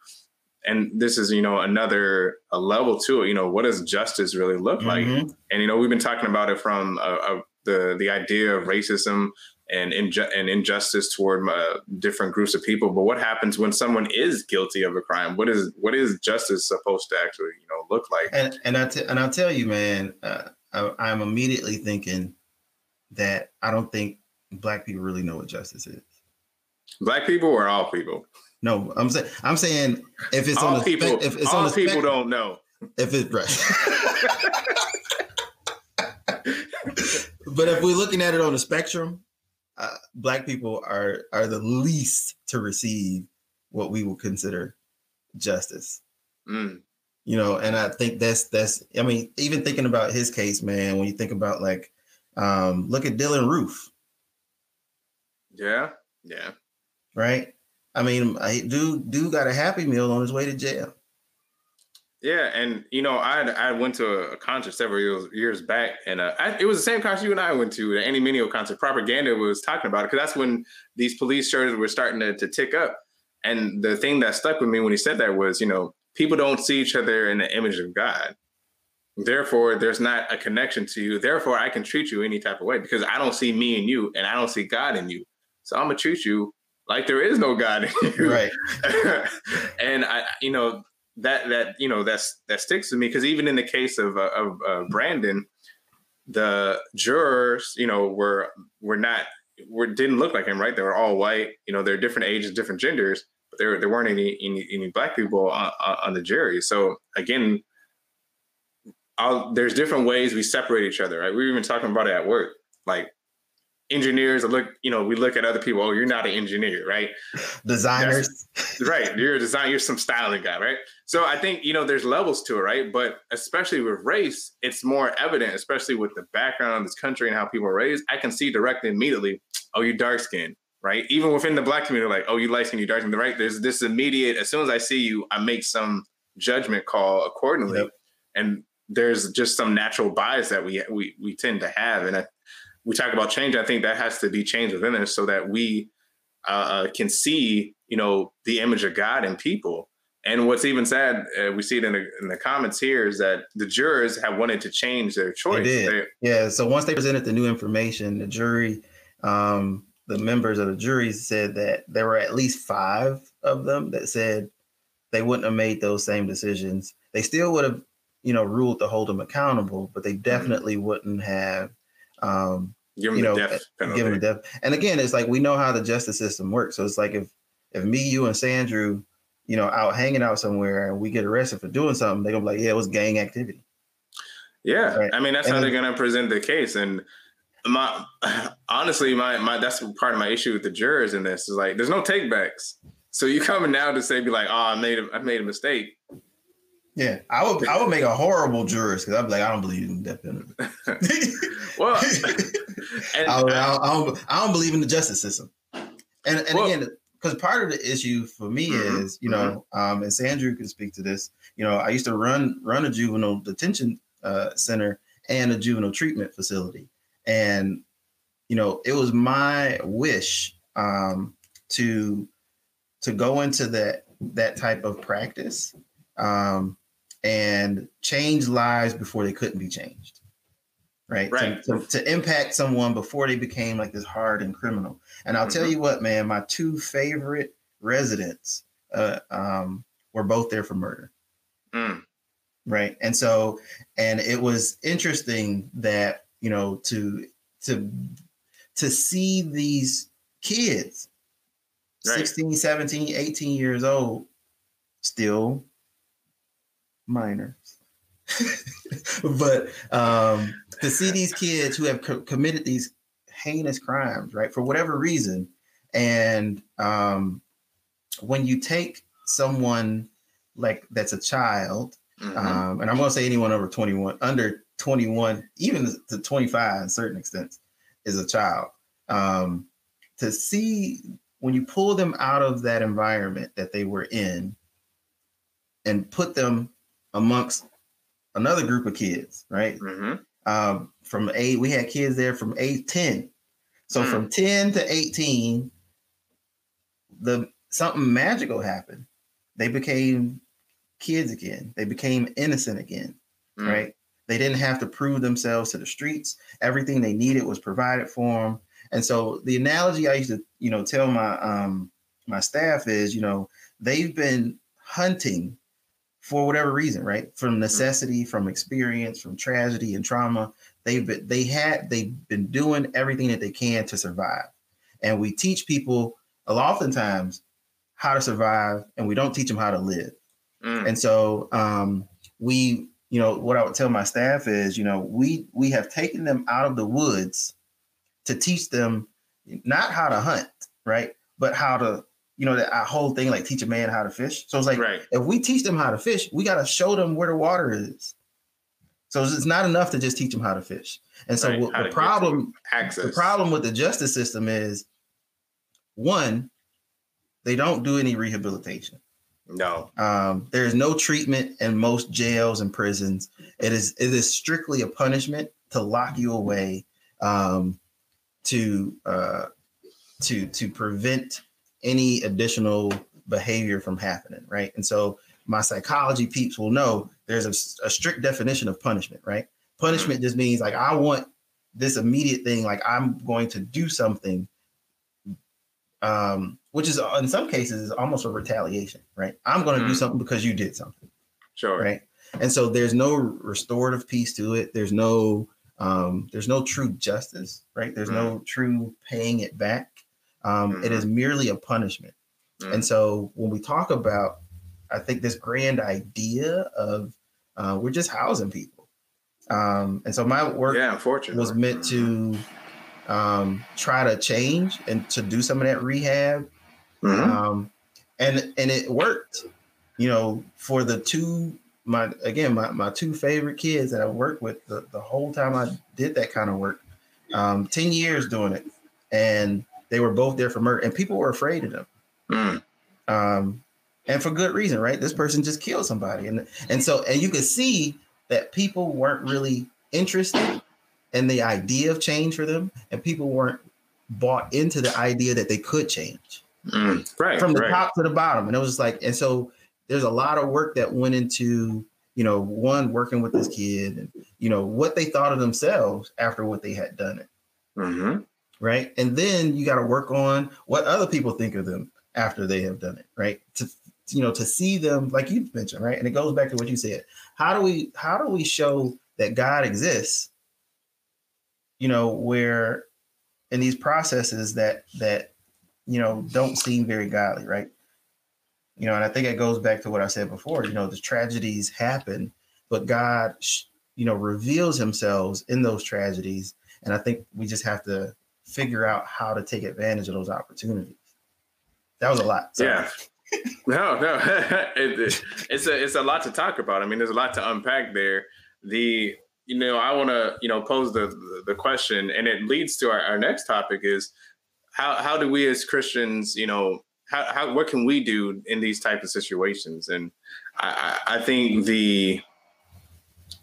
And this is, you know, another a level to it. You know, what does justice really look like? Mm-hmm. And you know, we've been talking about it from a, a, the the idea of racism and, inju- and injustice toward uh, different groups of people. But what happens when someone is guilty of a crime? What is what is justice supposed to actually you know look like? And and I t- and I'll tell you, man, uh, I, I'm immediately thinking that I don't think black people really know what justice is. Black people or all people? No, I'm saying I'm saying if it's all on the people, spe- if it's all on the people spectrum, don't know. If it's right. but if we're looking at it on a spectrum, uh, black people are are the least to receive what we will consider justice. Mm. You know, and I think that's that's. I mean, even thinking about his case, man. When you think about like, um, look at Dylann Roof. Yeah, yeah. Right. I mean, I do do got a happy meal on his way to jail. Yeah, and you know, I I went to a concert several years, years back, and uh, I, it was the same concert you and I went to, the Andy Mineo concert. Propaganda was talking about it because that's when these police shirts were starting to, to tick up. And the thing that stuck with me when he said that was, you know, people don't see each other in the image of God. Therefore, there's not a connection to you. Therefore, I can treat you any type of way because I don't see me in you, and I don't see God in you. So I'm gonna treat you like there is no God in you. Right. and I, you know, that that you know that's that sticks to me because even in the case of uh, of uh, Brandon, the jurors you know were were not were didn't look like him right. They were all white. You know, they're different ages, different genders, but there there weren't any any, any black people on, on the jury. So again, I'll, there's different ways we separate each other. Right? We were even talking about it at work. Like engineers look, you know, we look at other people, oh, you're not an engineer, right? Designers. That's, right. You're a designer, you're some styling guy, right? So I think, you know, there's levels to it, right? But especially with race, it's more evident, especially with the background of this country and how people are raised. I can see directly immediately, oh, you dark skinned, right? Even within the black community, like, oh, you light skin, you dark skin, the right? There's this immediate, as soon as I see you, I make some judgment call accordingly. Yep. And there's just some natural bias that we we we tend to have. And I, we talk about change. I think that has to be changed within us so that we uh, uh, can see, you know, the image of God in people. And what's even sad, uh, we see it in the, in the comments here, is that the jurors have wanted to change their choice. They did. yeah. So once they presented the new information, the jury, um, the members of the jury said that there were at least five of them that said they wouldn't have made those same decisions. They still would have, you know, ruled to hold them accountable, but they mm-hmm. definitely wouldn't have um, give you know, death give them death. And again, it's like we know how the justice system works. So it's like if if me, you, and Sandrew, you know, out hanging out somewhere and we get arrested for doing something, they're gonna be like, yeah, it was gang activity. Yeah, right? I mean that's and how then, they're gonna present the case. And my honestly, my my that's part of my issue with the jurors in this is like there's no takebacks. So you coming now to say be like, oh, I made a I made a mistake. Yeah, I would I would make a horrible jurist because I'm like I don't believe in death penalty. well, I, I, I, don't, I don't believe in the justice system. And and well, again, because part of the issue for me mm-hmm, is you know, mm-hmm. um, and Sandrew can speak to this. You know, I used to run run a juvenile detention uh, center and a juvenile treatment facility, and you know, it was my wish um, to to go into that that type of practice um, and change lives before they couldn't be changed. Right. Right. To, to, to impact someone before they became like this hardened criminal. And I'll mm-hmm. tell you what, man, my two favorite residents uh, um, were both there for murder. Mm. Right. And so, and it was interesting that, you know, to, to, to see these kids, right. 16, 17, 18 years old, still minors. but um, to see these kids who have co- committed these heinous crimes, right, for whatever reason, and um, when you take someone like that's a child, mm-hmm. um, and I'm going to say anyone over 21, under 21, even to 25 in certain extents, is a child. Um, to see when you pull them out of that environment that they were in and put them amongst another group of kids, right? Mm-hmm. Um, from eight, we had kids there from eight, 10. So mm. from 10 to 18, the something magical happened. They became kids again. They became innocent again, mm. right? They didn't have to prove themselves to the streets. Everything they needed was provided for them. And so the analogy I used to, you know, tell my um my staff is, you know, they've been hunting for whatever reason, right? From mm-hmm. necessity, from experience, from tragedy and trauma. They've been, they had they've been doing everything that they can to survive. And we teach people a lot oftentimes how to survive and we don't teach them how to live. Mm. And so um, we, you know, what I would tell my staff is, you know, we we have taken them out of the woods to teach them not how to hunt, right? But how to you know, that whole thing like teach a man how to fish. So it's like right. if we teach them how to fish, we got to show them where the water is. So it's not enough to just teach them how to fish. And so right. the problem, the problem with the justice system is one, they don't do any rehabilitation. No. Um, there is no treatment in most jails and prisons. It is it is strictly a punishment to lock you away, um, to uh, to to prevent any additional behavior from happening, right? And so my psychology peeps will know there's a, a strict definition of punishment, right? Punishment just means like I want this immediate thing, like I'm going to do something, um, which is in some cases is almost a retaliation, right? I'm going to mm. do something because you did something, sure, right? And so there's no restorative piece to it. There's no um, there's no true justice, right? There's mm. no true paying it back. Um, mm-hmm. it is merely a punishment. Mm-hmm. And so when we talk about, I think this grand idea of uh, we're just housing people. Um, and so my work yeah, was meant to um, try to change and to do some of that rehab. Mm-hmm. Um, and and it worked, you know, for the two my again my, my two favorite kids that I worked with the, the whole time I did that kind of work. Um, 10 years doing it. And they were both there for murder, and people were afraid of them. Mm. Um, and for good reason, right? This person just killed somebody. And and so and you could see that people weren't really interested in the idea of change for them, and people weren't bought into the idea that they could change. Mm, right. From the right. top to the bottom. And it was just like, and so there's a lot of work that went into, you know, one working with this kid and you know what they thought of themselves after what they had done it. Mm-hmm. Right. And then you got to work on what other people think of them after they have done it. Right. To you know, to see them like you mentioned, right? And it goes back to what you said. How do we how do we show that God exists? You know, where in these processes that that you know don't seem very godly, right? You know, and I think it goes back to what I said before. You know, the tragedies happen, but God, you know, reveals Himself in those tragedies, and I think we just have to figure out how to take advantage of those opportunities. That was a lot. Yeah no, no, it, it's a it's a lot to talk about. I mean, there's a lot to unpack there. The you know, I want to you know pose the the question, and it leads to our, our next topic is how how do we as Christians, you know, how, how what can we do in these type of situations? And I, I think the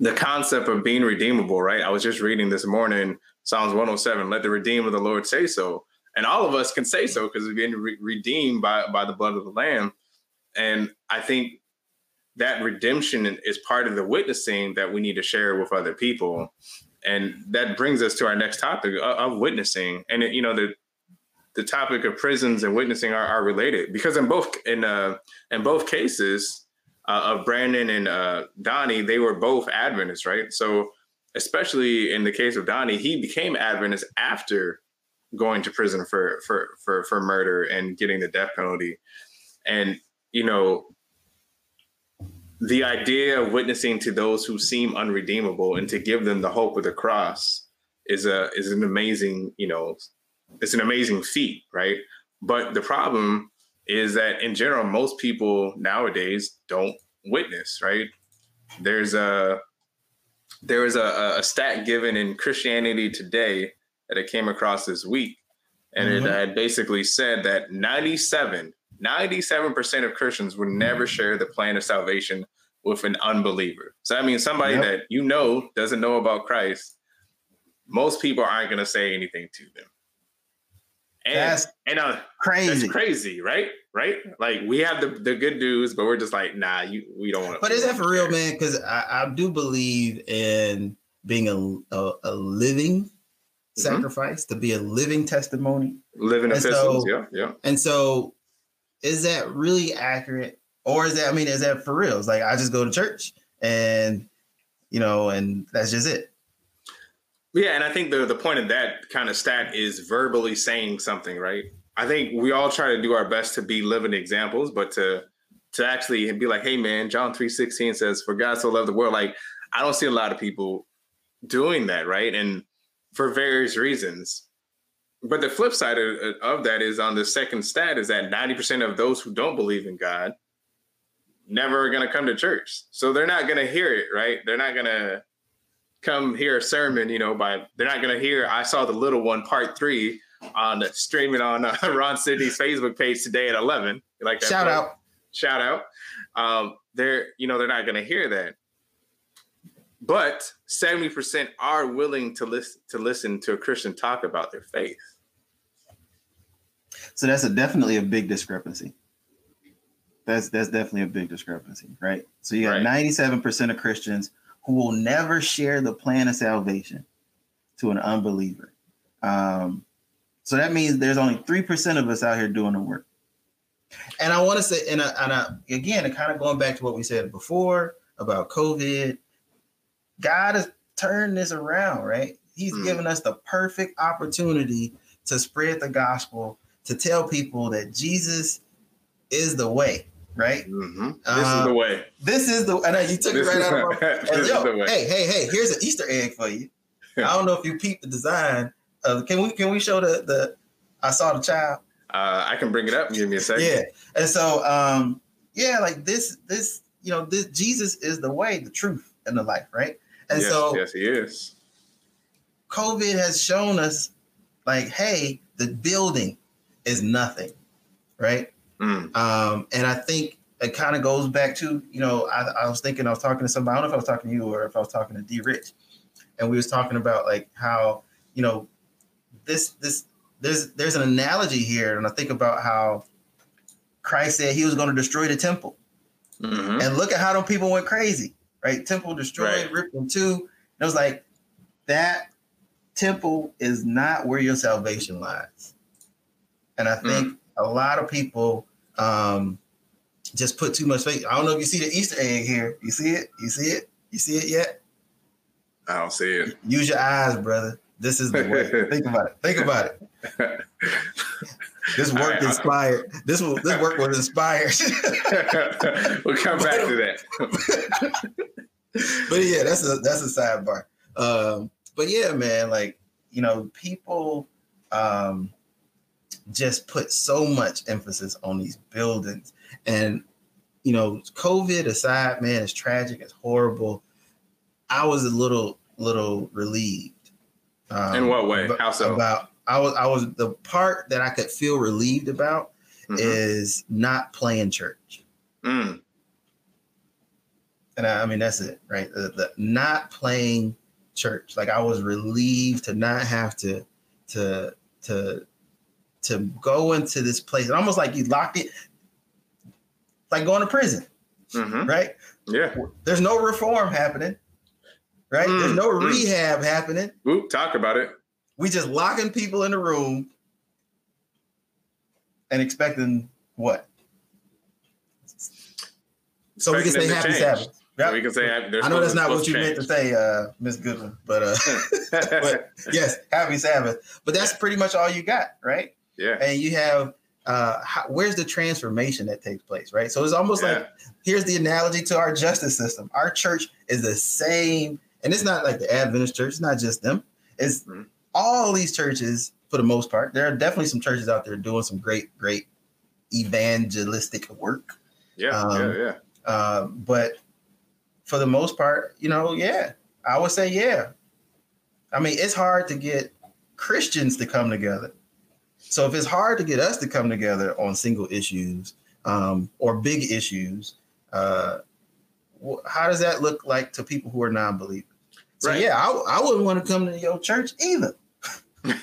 the concept of being redeemable, right? I was just reading this morning Psalms 107, let the redeemed of the Lord say so. And all of us can say so because we've been re- redeemed by by the blood of the lamb. And i think that redemption is part of the witnessing that we need to share with other people. And that brings us to our next topic of, of witnessing. And it, you know the the topic of prisons and witnessing are, are related. Because in both in uh in both cases uh, of Brandon and uh, Donnie, they were both Adventists, right? So, especially in the case of Donnie, he became Adventist after going to prison for for for for murder and getting the death penalty. And you know the idea of witnessing to those who seem unredeemable and to give them the hope of the cross is a is an amazing you know it's an amazing feat right? But the problem is that in general most people nowadays don't witness right? There's a there was a, a stat given in christianity today that I came across this week. And mm-hmm. it had basically said that 97, 97% of Christians would never share the plan of salvation with an unbeliever. So that means somebody yep. that you know doesn't know about Christ, most people aren't going to say anything to them. And, that's and uh, crazy. That's crazy, right? Right? Like we have the, the good news, but we're just like, nah, you we don't want to. But is that for real, man? Because I, I do believe in being a, a, a living mm-hmm. sacrifice to be a living testimony. Living epistles, so, yeah, yeah. And so is that really accurate? Or is that, I mean, is that for real? It's like I just go to church and you know, and that's just it. Yeah, and I think the the point of that kind of stat is verbally saying something, right? I think we all try to do our best to be living examples, but to to actually be like, hey man, John 3:16 says, For God so loved the world. Like, I don't see a lot of people doing that, right? And for various reasons. But the flip side of, of that is on the second stat is that 90% of those who don't believe in God never are to come to church. So they're not to hear it, right? They're not to come hear a sermon, you know, by they're not going to hear I saw the little one part 3 on streaming on uh, Ron Sidney's Facebook page today at 11. like that Shout play? out. Shout out. Um, they're, you know, they're not going to hear that but 70% are willing to listen to listen to a Christian talk about their faith. So that's a definitely a big discrepancy. That's that's definitely a big discrepancy, right? So you got right. 97% of Christians who will never share the plan of salvation to an unbeliever. Um, so that means there's only 3% of us out here doing the work. And I want to say, and, I, and I, again, kind of going back to what we said before about COVID God has turned this around, right? He's mm. given us the perfect opportunity to spread the gospel, to tell people that Jesus is the way, right? Mm-hmm. This is the way. This is the. I know you took this it right out of my. Yo, hey, hey, hey! Here's an Easter egg for you. I don't know if you peeped the design, Uh, can we can we show the the I saw the child? Uh, I can bring it up. Give me a second. Yeah, and so um, yeah, like this this you know this Jesus is the way, the truth, and the life, right? And yes, so yes, he is. COVID has shown us, like, hey, the building is nothing, right? Mm. Um, and I think it kind of goes back to, you know, I, I, was thinking I was talking to somebody, I don't know if I was talking to you or if I was talking to D Rich. And we was talking about like how, you know, this this there's there's an analogy here, and I think about how Christ said he was going to destroy the temple. Mm-hmm. And look at how those people went crazy, right? Temple destroyed, Right. ripped in two. And it was like that temple is not where your salvation lies. And I think a lot of people um, just put too much faith. I don't know if you see the Easter egg here. You see it? You see it? You see it yet? I don't see it. Use your eyes, brother. This is the way. Think about it. Think about it. This work right, inspired. This was this work was inspired. we'll come back to that. but yeah, that's a that's a sidebar. Um, but yeah, man, like you know, people um, just put so much emphasis on these buildings, and you know, COVID aside, man, it's tragic, it's horrible. I was a little little relieved. Um, In what way? How so? About I was I was the part that I could feel relieved about Mhm. is not playing church. Mm. And I, I mean, that's it, right? The, the not playing church. Like I was relieved to not have to, to, to, to go into this place. Almost like you locked it, like going to prison, hmm right? Yeah. There's no reform happening, right? There's Mm, no mm. rehab happening. Oop, talk about it. We just locking people in the room and expecting what? So we can say Expecting them to happy. Sabbath. So Yep. we can say there's I know that's not what you meant to say, uh, Miss Goodman, but uh, but yes, happy Sabbath. But that's pretty much all you got, right? Yeah. And you have uh, how, where's the transformation that takes place, right? So it's almost Yeah. like here's the analogy to our justice system. Our church is the same, and it's not like the Adventist church. It's not just them. It's Mhm. all these churches for the most part. There are definitely some churches out there doing some great, great evangelistic work. Yeah. um, yeah. Yeah. Uh, but for the most part, you know, yeah, I would say, yeah. I mean, it's hard to get Christians to come together. So if it's hard to get us to come together on single issues um, or big issues, uh, how does that look like to people who are non-believers? So Right. yeah, I, I wouldn't want to come to your church either.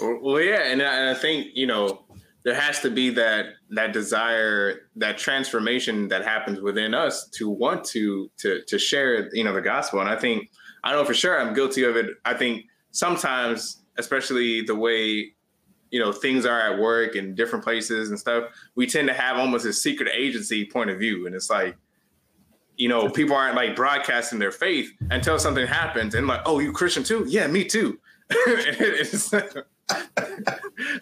Well, yeah, and I, and I think you know there has to be that that desire, that transformation that happens within us to want to to to share, you know, the gospel. And I think I know for sure I'm guilty of it. I think sometimes, especially the way you know things are at work and different places and stuff, we tend to have almost a secret agency point of view, and it's like. You know, people aren't like broadcasting their faith until something happens, and like, oh, you Christian too? Yeah, me too. There's not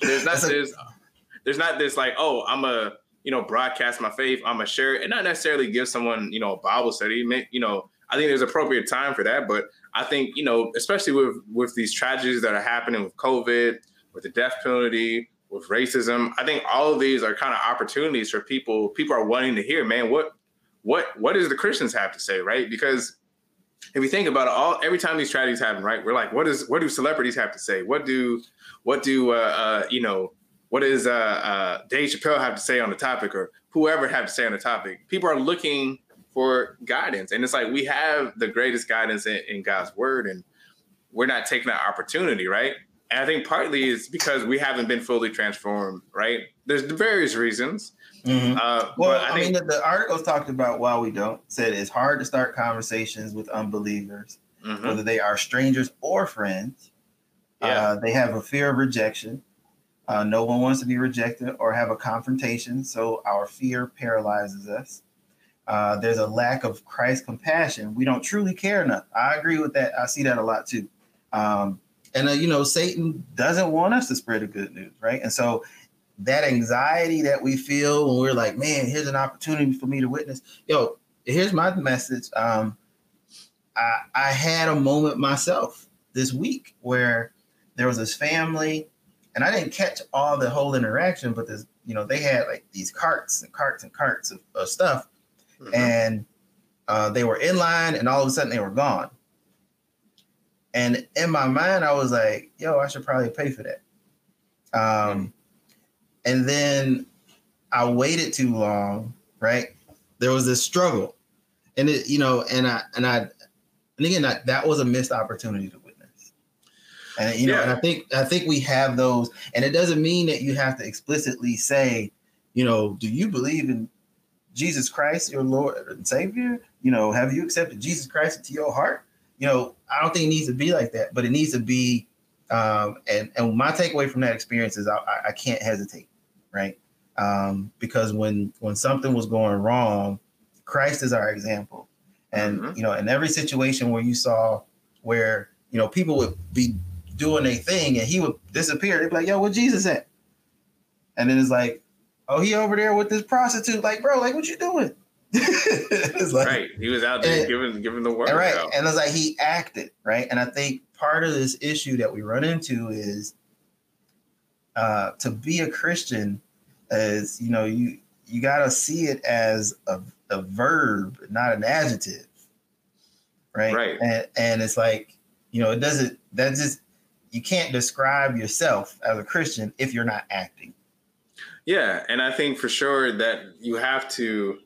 That's a- there's not this like oh I'm a you know broadcast my faith I'm a share and not necessarily give someone you know a Bible study you know I think there's appropriate time for that but I think you know especially with with these tragedies that are happening with COVID with the death penalty with racism I think all of these are kind of opportunities for people people are wanting to hear man what what what does the Christians have to say right because if you think about it, all every time these tragedies happen, right? We're like, what is what do celebrities have to say? What do what do uh, uh you know what does uh, uh Dave Chappelle have to say on the topic or whoever have to say on the topic? People are looking for guidance, and it's like we have the greatest guidance in, in God's word, and we're not taking that opportunity, right? And I think partly is because we haven't been fully transformed, right? There's various reasons. Uh, Well, but I, I think mean, the, the articles talked about why we don't. Said it's hard to start conversations with unbelievers, Mhm. whether they are strangers or friends. Yeah. Uh, they have a fear of rejection. Uh, no one wants to be rejected or have a confrontation, so our fear paralyzes us. Uh, there's a lack of Christ compassion. We don't truly care enough. I agree with that. I see that a lot too. Um, and uh, you know, Satan doesn't want us to spread the good news, right? And so that anxiety that we feel when we're like, man, here's an opportunity for me to witness. Yo, here's my message. Um, I, I had a moment myself this week where there was this family, and I didn't catch all the whole interaction, but this, you know, they had like these carts and carts and carts of, of stuff, mm-hmm. and uh, they were in line, and all of a sudden they were gone. And in my mind, I was like, "Yo, I should probably pay for that." Um, and then I waited too long, right? There was this struggle, and it, you know, and I and I, and again, that, that was a missed opportunity to witness. And you know, yeah. and I think I think we have those, and it doesn't mean that you have to explicitly say, you know, do you believe in Jesus Christ, your Lord and Savior? You know, have you accepted Jesus Christ into your heart? You know, I don't think it needs to be like that, but it needs to be. Um, and and my takeaway from that experience is I, I can't hesitate, right? Um, because when when something was going wrong, Christ is our example, and mm-hmm. you know, in every situation where you saw where you know people would be doing a thing and he would disappear, they'd be like, "Yo, where Jesus at?" And then it's like, "Oh, he over there with this prostitute." Like, bro, like, what you doing? like, right, he was out there and, giving giving the word. Right, out. and it's like he acted right, and I think part of this issue that we run into is uh, to be a Christian is you know you you got to see it as a, a verb, not an adjective, right? Right. And, and it's like you know it doesn't that just you can't describe yourself as a Christian if you're not acting. Yeah, and I think for sure that you have to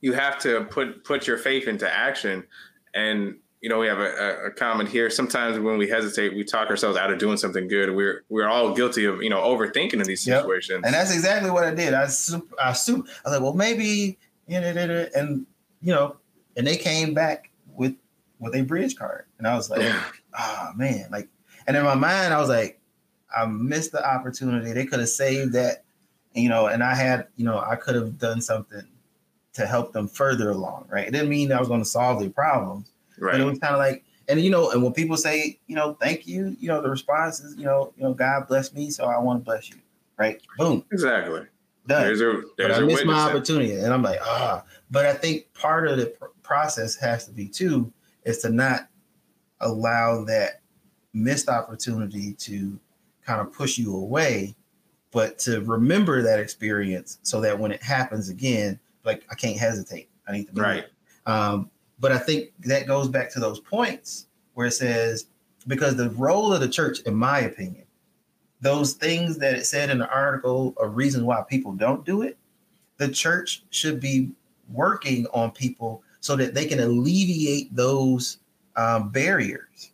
you have to put put your faith into action and you know, we have a, a, comment here. Sometimes when we hesitate, we talk ourselves out of doing something good. We're we're all guilty of you know overthinking in these yep. situations. And that's exactly what I did. I soup, I soup. I was like, well, maybe, and you know, and they came back with with a bridge card, and I was like, oh man, like, and in my mind, I was like, I missed the opportunity. They could have saved that, you know, and I had, you know, I could have done something to help them further along, right? It didn't mean I was going to solve their problems Right. But it was kind of like, and you know, and when people say, you know, thank you, you know, the response is, you know, you know, God bless me, so I want to bless you. Right. Boom. Exactly. Done. There's a, there's but I missed my opportunity, and I'm like, ah. But I think part of the pr- process has to be too is to not allow that missed opportunity to kind of push you away, but to remember that experience so that when it happens again, like I can't hesitate. I need to right. Um, but I think that goes back to those points where it says, because the role of the church, in my opinion, those things that it said in the article a reason why people don't do it, the church should be working on people so that they can alleviate those um, barriers,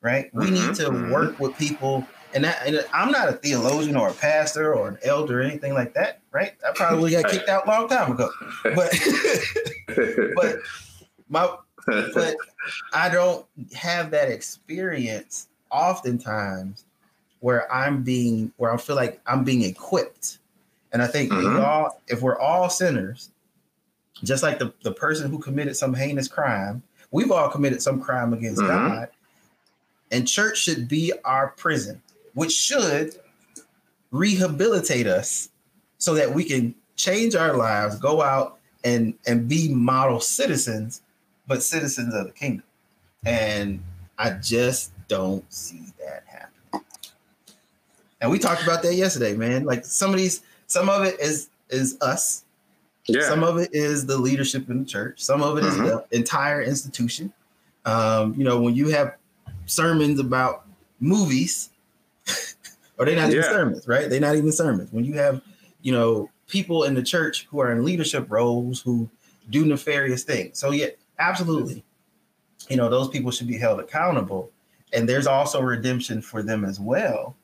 right? Mm-hmm, we need to mm-hmm. work with people. And, that, and I'm not a theologian or a pastor or an elder or anything like that, right? I probably got kicked out a long time ago. But but my but I don't have that experience oftentimes where I'm being where I feel like I'm being equipped. And I think mm-hmm. all if we're all sinners, just like the, the person who committed some heinous crime, we've all committed some crime against mm-hmm. God. And church should be our prison, which should rehabilitate us so that we can change our lives, go out and and be model citizens but citizens of the kingdom. And I just don't see that happen. And we talked about that yesterday, man. Like some of these, some of it is is us. Yeah. Some of it is the leadership in the church. Some of it mm-hmm. is the entire institution. Um, you know, when you have sermons about movies, or they're not yeah. even sermons, right? They're not even sermons. When you have, you know, people in the church who are in leadership roles who do nefarious things. So yeah, absolutely. You know those people should be held accountable. And there's also redemption for them as well.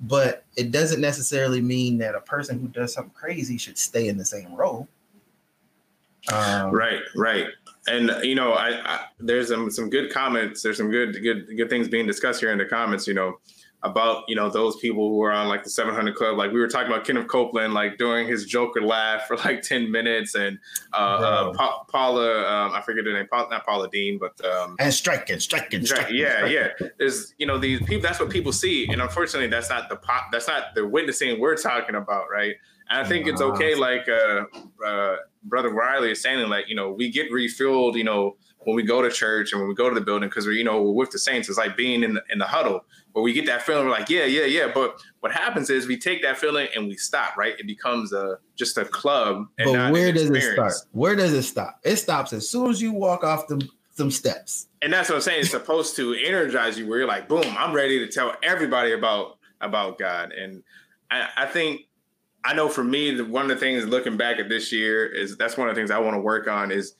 But it doesn't necessarily mean that a person who does something crazy should stay in the same role. Um, right right. And you know I, I there's some some good comments there's some good good good things being discussed here in the comments you know about you know those people who are on like the 700 club. Like we were talking about kenneth copeland like doing his joker laugh for like 10 minutes and uh, uh pa- paula um, i forget her name pa- not paula Deen but um and striking striking, striking yeah striking. yeah. There's you know these people that's what people see and unfortunately that's not the pop that's not the witnessing we're talking about right? And i think it's okay like uh, uh brother Riley is saying, like you know, we get refueled, you know, when we go to church and when we go to the building because we're you know we're with the saints. It's like being in the in the huddle where we get that feeling. We're like, yeah, yeah, yeah. But what happens is we take that feeling and we stop. Right? It becomes a just a club. but where does it start? Where does it stop? It stops as soon as you walk off the some steps. And that's what I'm saying. It's supposed to energize you where you're like, boom, I'm ready to tell everybody about about God. And I, I think I know for me, one of the things looking back at this year is that's one of the things I want to work on is,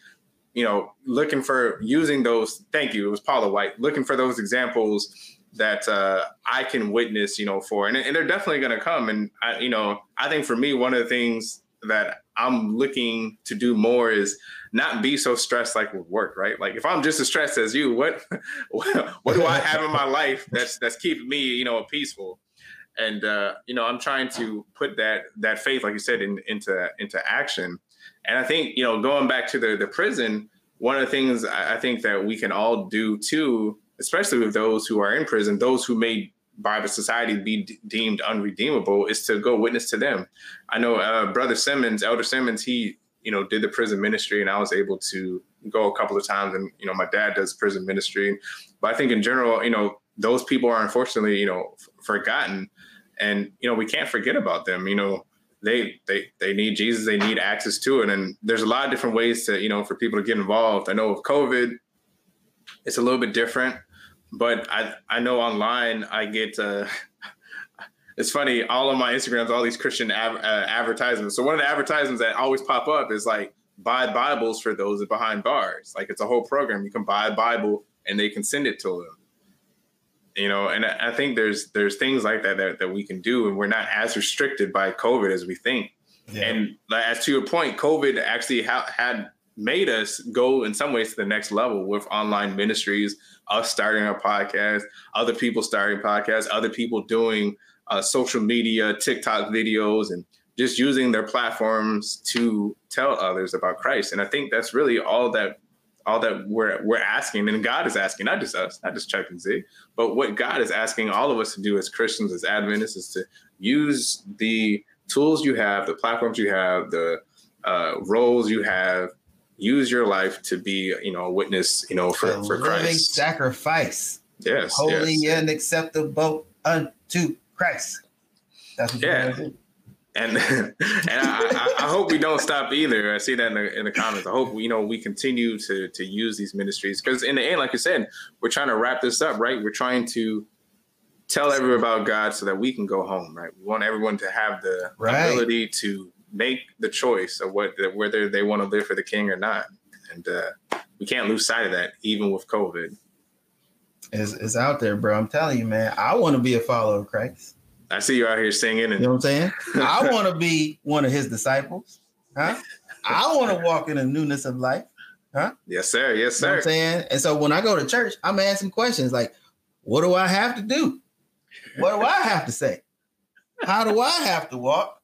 you know, looking for using those. Thank you. It was Paula White looking for those examples that uh, I can witness, you know, for, and, and they're definitely going to come. And I, you know, I think for me, one of the things that I'm looking to do more is not be so stressed like with work, right? Like if I'm just as stressed as you, what what do I have in my life that's that's keeping me, you know, peaceful? And uh, you know, I'm trying to put that that faith, like you said, in, into into action. And I think you know, going back to the the prison, one of the things I think that we can all do too, especially with those who are in prison, those who may by the society be deemed unredeemable, is to go witness to them. I know uh, Brother Simmons, Elder Simmons, he you know did the prison ministry, and I was able to go a couple of times. And you know, my dad does prison ministry, but I think in general, you know, those people are unfortunately you know f- forgotten and you know we can't forget about them you know they they they need jesus they need access to it and there's a lot of different ways to you know for people to get involved i know with covid it's a little bit different but i i know online i get uh it's funny all of my instagrams all these christian av- uh, advertisements. So one of the advertisements that always pop up is like buy bibles for those behind bars. Like it's a whole program. You can buy a bible and they can send it to them you know and i think there's there's things like that, that that we can do and we're not as restricted by covid as we think. Yeah. and as to your point covid actually ha- had made us go in some ways to the next level with online ministries us starting a podcast other people starting podcasts other people doing uh, social media tiktok videos and just using their platforms to tell others about christ. And i think that's really all that all that we're we're asking, and God is asking, not just us, not just Chuck and Z, but what God is asking all of us to do as Christians, as Adventists, is to use the tools you have, the platforms you have, the uh, roles you have, use your life to be, you know, a witness, you know, for, a for Christ. Living sacrifice. Yes. Holy yes. and acceptable unto Christ. That's what yeah and and I, I, I, hope we don't stop either. I see that in the, in the comments. I hope you know we continue to to use these ministries because in the end, like you said, we're trying to wrap this up, right? We're trying to tell everyone about God so that we can go home, right? We want everyone to have the right. ability to make the choice of what whether they want to live for the King or not, and uh, we can't lose sight of that, even with COVID. It's, it's out there, bro. I'm telling you, man. I want to be a follower of Christ. I see you out here singing. And- you know what I'm saying? I want to be one of his disciples. Huh? I want to walk in the newness of life. Huh? Yes, sir. Yes, sir. You know I'm saying? And so when I go to church, I'm asking questions like, what do I have to do? What do I have to say? How do I have to walk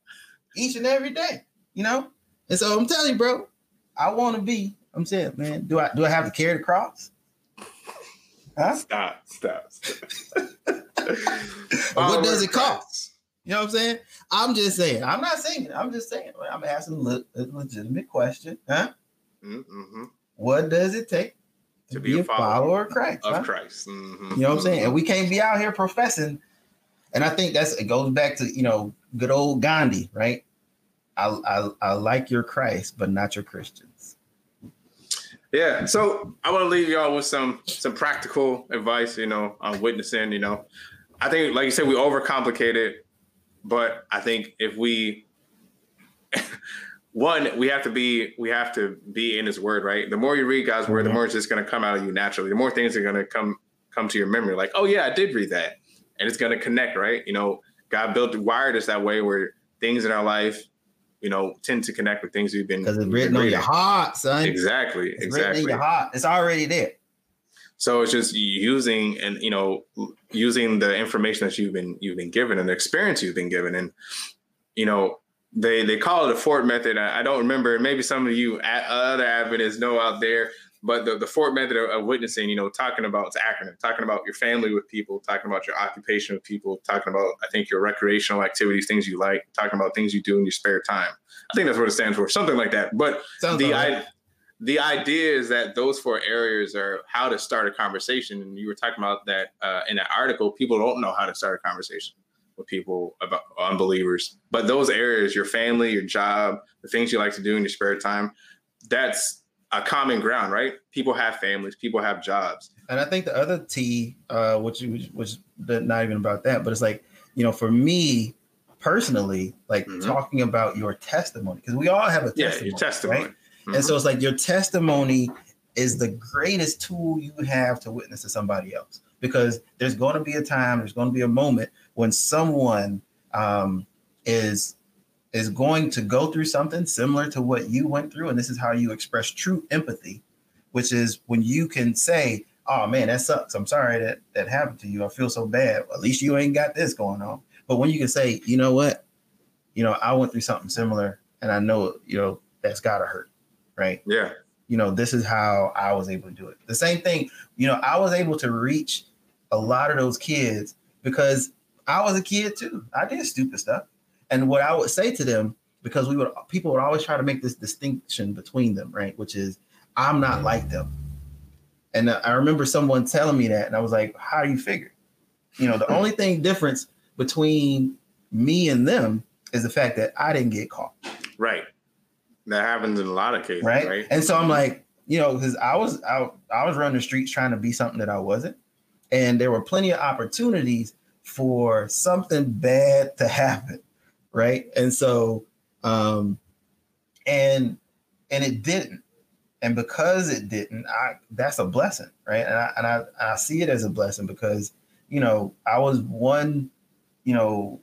each and every day? You know? And so I'm telling you, bro, I want to be, I'm saying, man, do I do I have to carry the cross? Huh? Stop, stop, stop. what does it cost? You know what I'm saying? I'm just saying. I'm not saying it. I'm just saying. I'm asking a legitimate question. Huh? Mm-hmm. What does it take to, to be, be, a follower, follower of Christ? Of huh? Christ. Mm-hmm. You know what I'm saying? And we can't be out here professing. And I think that's it goes back to you know good old Gandhi, right? I I, I like your Christ, but not your Christians. Yeah. So I want to leave y'all with some some practical advice, you know, on witnessing, you know. I think, like you said, we overcomplicate it, but I think if we one, we have to be we have to be in his word, right? The more you read God's word, the mm-hmm. more it's just gonna come out of you naturally. The more things are gonna come come to your memory, like, oh yeah, I did read that. And it's gonna connect, right? You know, God built wired us that way where things in our life you know, tend to connect with things we've been because it's written on your heart, son. Exactly, it's exactly. in your heart. It's already there. So it's just using and you know using the information that you've been you've been given and the experience you've been given, and you know they they call it a Ford method. I, I don't remember. Maybe some of you other Adventists know out there, but the, the Ford method of, of, witnessing, you know, talking about it's acronym, talking about your family with people, talking about your occupation with people, talking about I think your recreational activities, things you like, talking about things you do in your spare time. I think that's what it stands for, something like that. But Sounds the I, the idea is that those four areas are how to start a conversation. And you were talking about that uh, in that article. People don't know how to start a conversation with people about unbelievers. But those areas, your family, your job, the things you like to do in your spare time, that's a common ground, right? People have families, people have jobs. And I think the other T, uh, which was not even about that, but it's like, you know, for me personally, like mm-hmm. talking about your testimony, because we all have a testimony. Yeah, your testimony. Right? Mm-hmm. And so it's like your testimony is the greatest tool you have to witness to somebody else because there's going to be a time, there's going to be a moment when someone um, is is going to go through something similar to what you went through, and this is how you express true empathy, which is when you can say, "Oh man, that sucks. I'm sorry that that happened to you. I feel so bad. At least you ain't got this going on." But when you can say, "You know what? You know, I went through something similar, and I know, you know, that's gotta hurt." Right? Yeah. You know, this is how I was able to do it. The same thing, you know, I was able to reach a lot of those kids because I was a kid too. I did stupid stuff. And what I would say to them, because we would people would always try to make this distinction between them, right? Which is I'm not mm. like them. And I remember someone telling me that, and I was like, "How do you figure?" You know, the only thing difference between me and them is the fact that I didn't get caught. Right. That happens in a lot of cases, right? right? And so I'm like, you know, because I was out, I was running the streets trying to be something that I wasn't, and there were plenty of opportunities for something bad to happen right? And so, um, and and it didn't, and because it didn't, I that's a blessing, right? And I and I, I see it as a blessing because you know I was one, you know,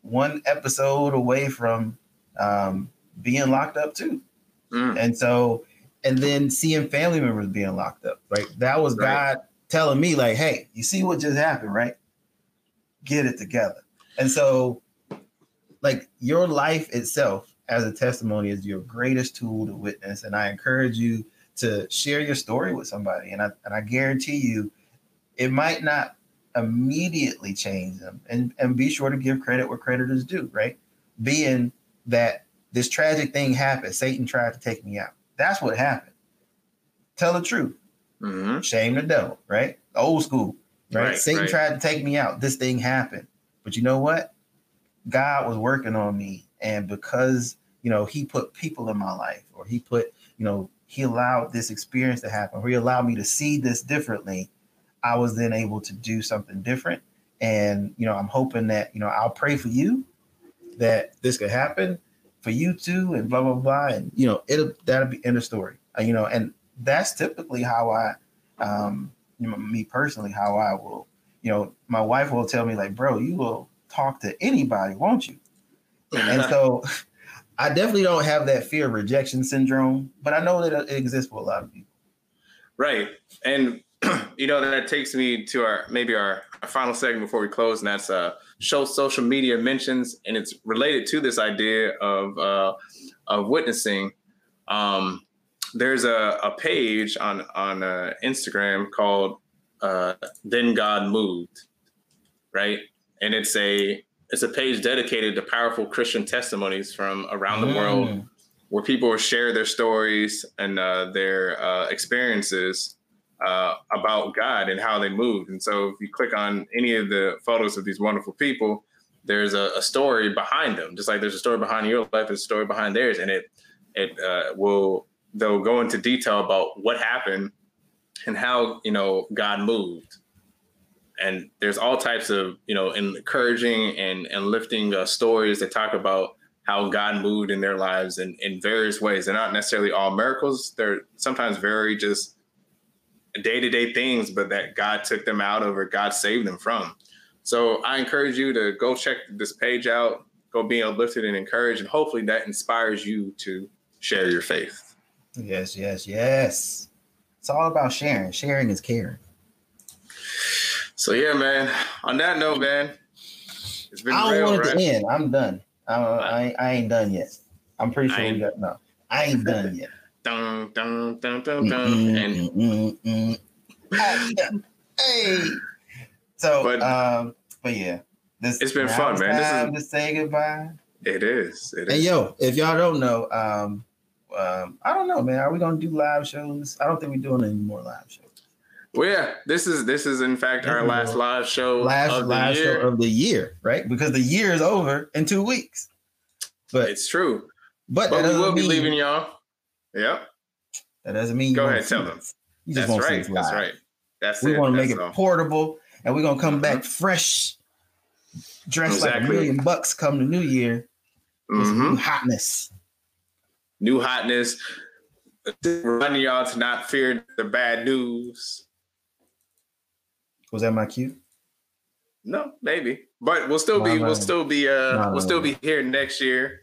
one episode away from um, being locked up too, mm. and so and then seeing family members being locked up, right? That was right. God telling me like, hey, you see what just happened, right? Get it together. And so like your life itself as a testimony is your greatest tool to witness. And I encourage you to share your story with somebody. And I and I guarantee you, it might not immediately change them. And and be sure to give credit where credit is due, right? Being that this tragic thing happened, Satan tried to take me out. That's what happened. Tell the truth. Mm-hmm. Shame the devil, right? Old school, right? right Satan right. tried to take me out. This thing happened. But you know what? God was working on me. And because, you know, he put people in my life or he put, you know, he allowed this experience to happen, or he allowed me to see this differently, I was then able to do something different. And, you know, I'm hoping that, you know, I'll pray for you that this could happen for you too, and blah, blah, blah. And, you know, it'll, that'll be end of story, uh, you know, and that's typically how I, um, you know, me personally, how I will, you know, my wife will tell me like, bro, you will talk to anybody, won't you? and so I definitely don't have that fear of rejection syndrome, but I know that it exists for a lot of people. Right. And you know that takes me to our maybe our, our final segment before we close, and that's uh show social media mentions, and it's related to this idea of uh of witnessing. Um there's a, a page on on uh, Instagram called uh, "Then God Moved," right? And it's a it's a page dedicated to powerful Christian testimonies from around the mm. world, where people share their stories and uh, their uh, experiences uh, about God and how they moved. And so, if you click on any of the photos of these wonderful people, there's a, a story behind them. Just like there's a story behind your life, there's a story behind theirs, and it it uh, will they'll go into detail about what happened and how you know God moved and there's all types of you know encouraging and and lifting uh, stories that talk about how God moved in their lives in, in various ways. They're not necessarily all miracles. They're sometimes very just day to day things, but that God took them out of or God saved them from. So I encourage you to go check this page out, go be uplifted and encouraged, and hopefully that inspires you to share your faith. Yes, yes, yes. It's all about sharing. Sharing is caring. So yeah, man. On that note, man, it's been. I don't real, want it right? to end. I'm done. I, I, I ain't done yet. I'm pretty sure we got no. I ain't done yet. Dun, dun, dun, dun, dun. Mm-mm, and mm-mm. hey. So, but, um, but yeah, this it's been fun, man. This is to say goodbye. It is. It is. Hey, yo, if y'all don't know, um, um, I don't know, man. Are we gonna do live shows? I don't think we're doing any more live shows. Well, yeah, this is this is in fact our last live show last of live the year. show of the year, right? Because the year is over in two weeks. But it's true. But, but we will be leaving y'all. Yep. That doesn't mean go ahead, tell them. You just That's right. That's right. That's we want to make it all. portable, and we're gonna come mm-hmm. back fresh, dressed exactly. like a million bucks come the new year. Mm-hmm. New hotness. New hotness. Reminding y'all to not fear the bad news. Was that my cue? No, maybe. But we'll still be we'll still be uh we'll still be here next year.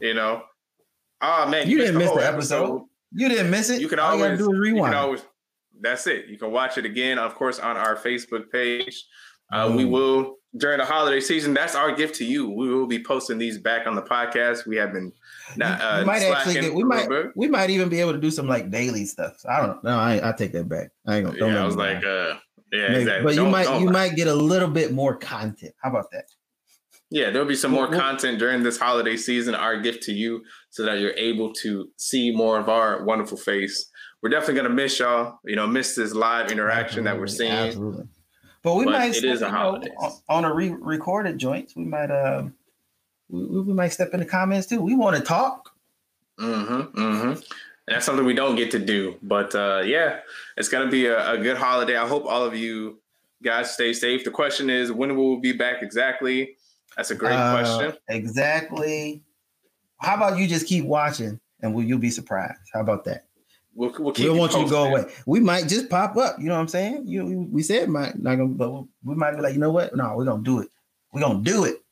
You know. Oh man, you, you didn't miss the episode. episode. You didn't miss it. You can always you do is rewind. always, that's it. You can watch it again, of course, on our Facebook page. Uh, mm. We will during the holiday season. That's our gift to you. We will be posting these back on the podcast. We have been. Not, uh, we might actually get, we might we might even be able to do some like daily stuff. So I don't know. No, I I take that back. I ain't gonna. Yeah, I was like, uh, yeah, Maybe. exactly. But don't, you might you might get a little bit more content. How about that? Yeah, there'll be some more content during this holiday season. Our gift to you, so that you're able to see more of our wonderful face. We're definitely gonna miss y'all. You know, miss this live interaction absolutely, that we're seeing. Absolutely. But we but might. It is a holiday on a re-recorded joint. We might. Uh, we, we might step in the comments too. We want to talk. Mm-hmm. Mm-hmm. And that's something we don't get to do. But uh, yeah, it's gonna be a, a good holiday. I hope all of you guys stay safe. The question is, when will we be back exactly? That's a great uh, question. Exactly. How about you just keep watching and will you be surprised? How about that? We'll, we'll we don't want you to go away. We might just pop up. You know what I'm saying? You we said might not gonna, but we might be like, you know what? No, we're gonna do it. We're gonna do it.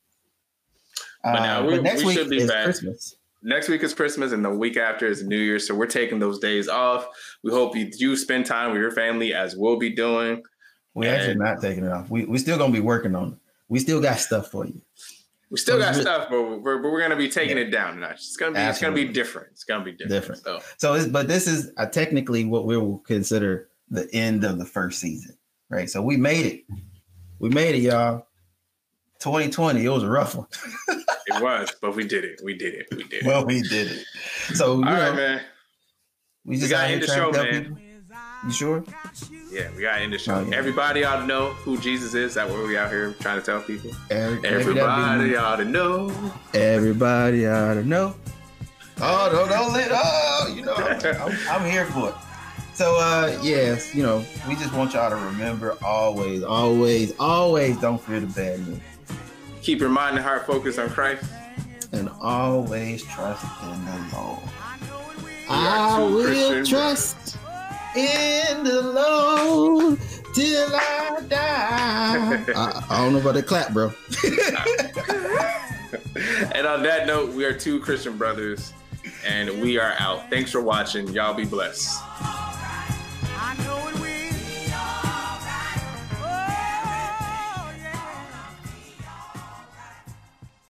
But now uh, we, but next we week should be is back. Christmas. Next week is Christmas, and the week after is New Year. So we're taking those days off. We hope you do spend time with your family, as we'll be doing. We're and actually not taking it off. We we still gonna be working on it. We still got stuff for you. We still got stuff, but we're, but we're gonna be taking yeah. it down notch. It's gonna be Absolutely. it's gonna be different. It's gonna be different. Different. So, so but this is uh, technically what we will consider the end of the first season, right? So we made it. We made it, y'all. 2020, it was a rough one. it was, but we did it. We did it. We did it. Well, we did it. So, you All know, right, man. We just we got to end the show, man. People. You sure? Yeah, we got to end the show. Oh, yeah. Everybody ought to know who Jesus is. That what we out here trying to tell people. Every, Everybody ought to know. Everybody ought to know. Oh, don't, don't let, oh, you know, I'm, I'm here for it. So, uh, yes, you know, we just want y'all to remember always, always, always don't fear the bad news. Keep your mind and heart focused on Christ. And always trust in the Lord. I will trust in the Lord till I die. I, I, don't know about the clap, bro. and on that note, we are two Christian brothers, and we are out. Thanks for watching. Y'all be blessed.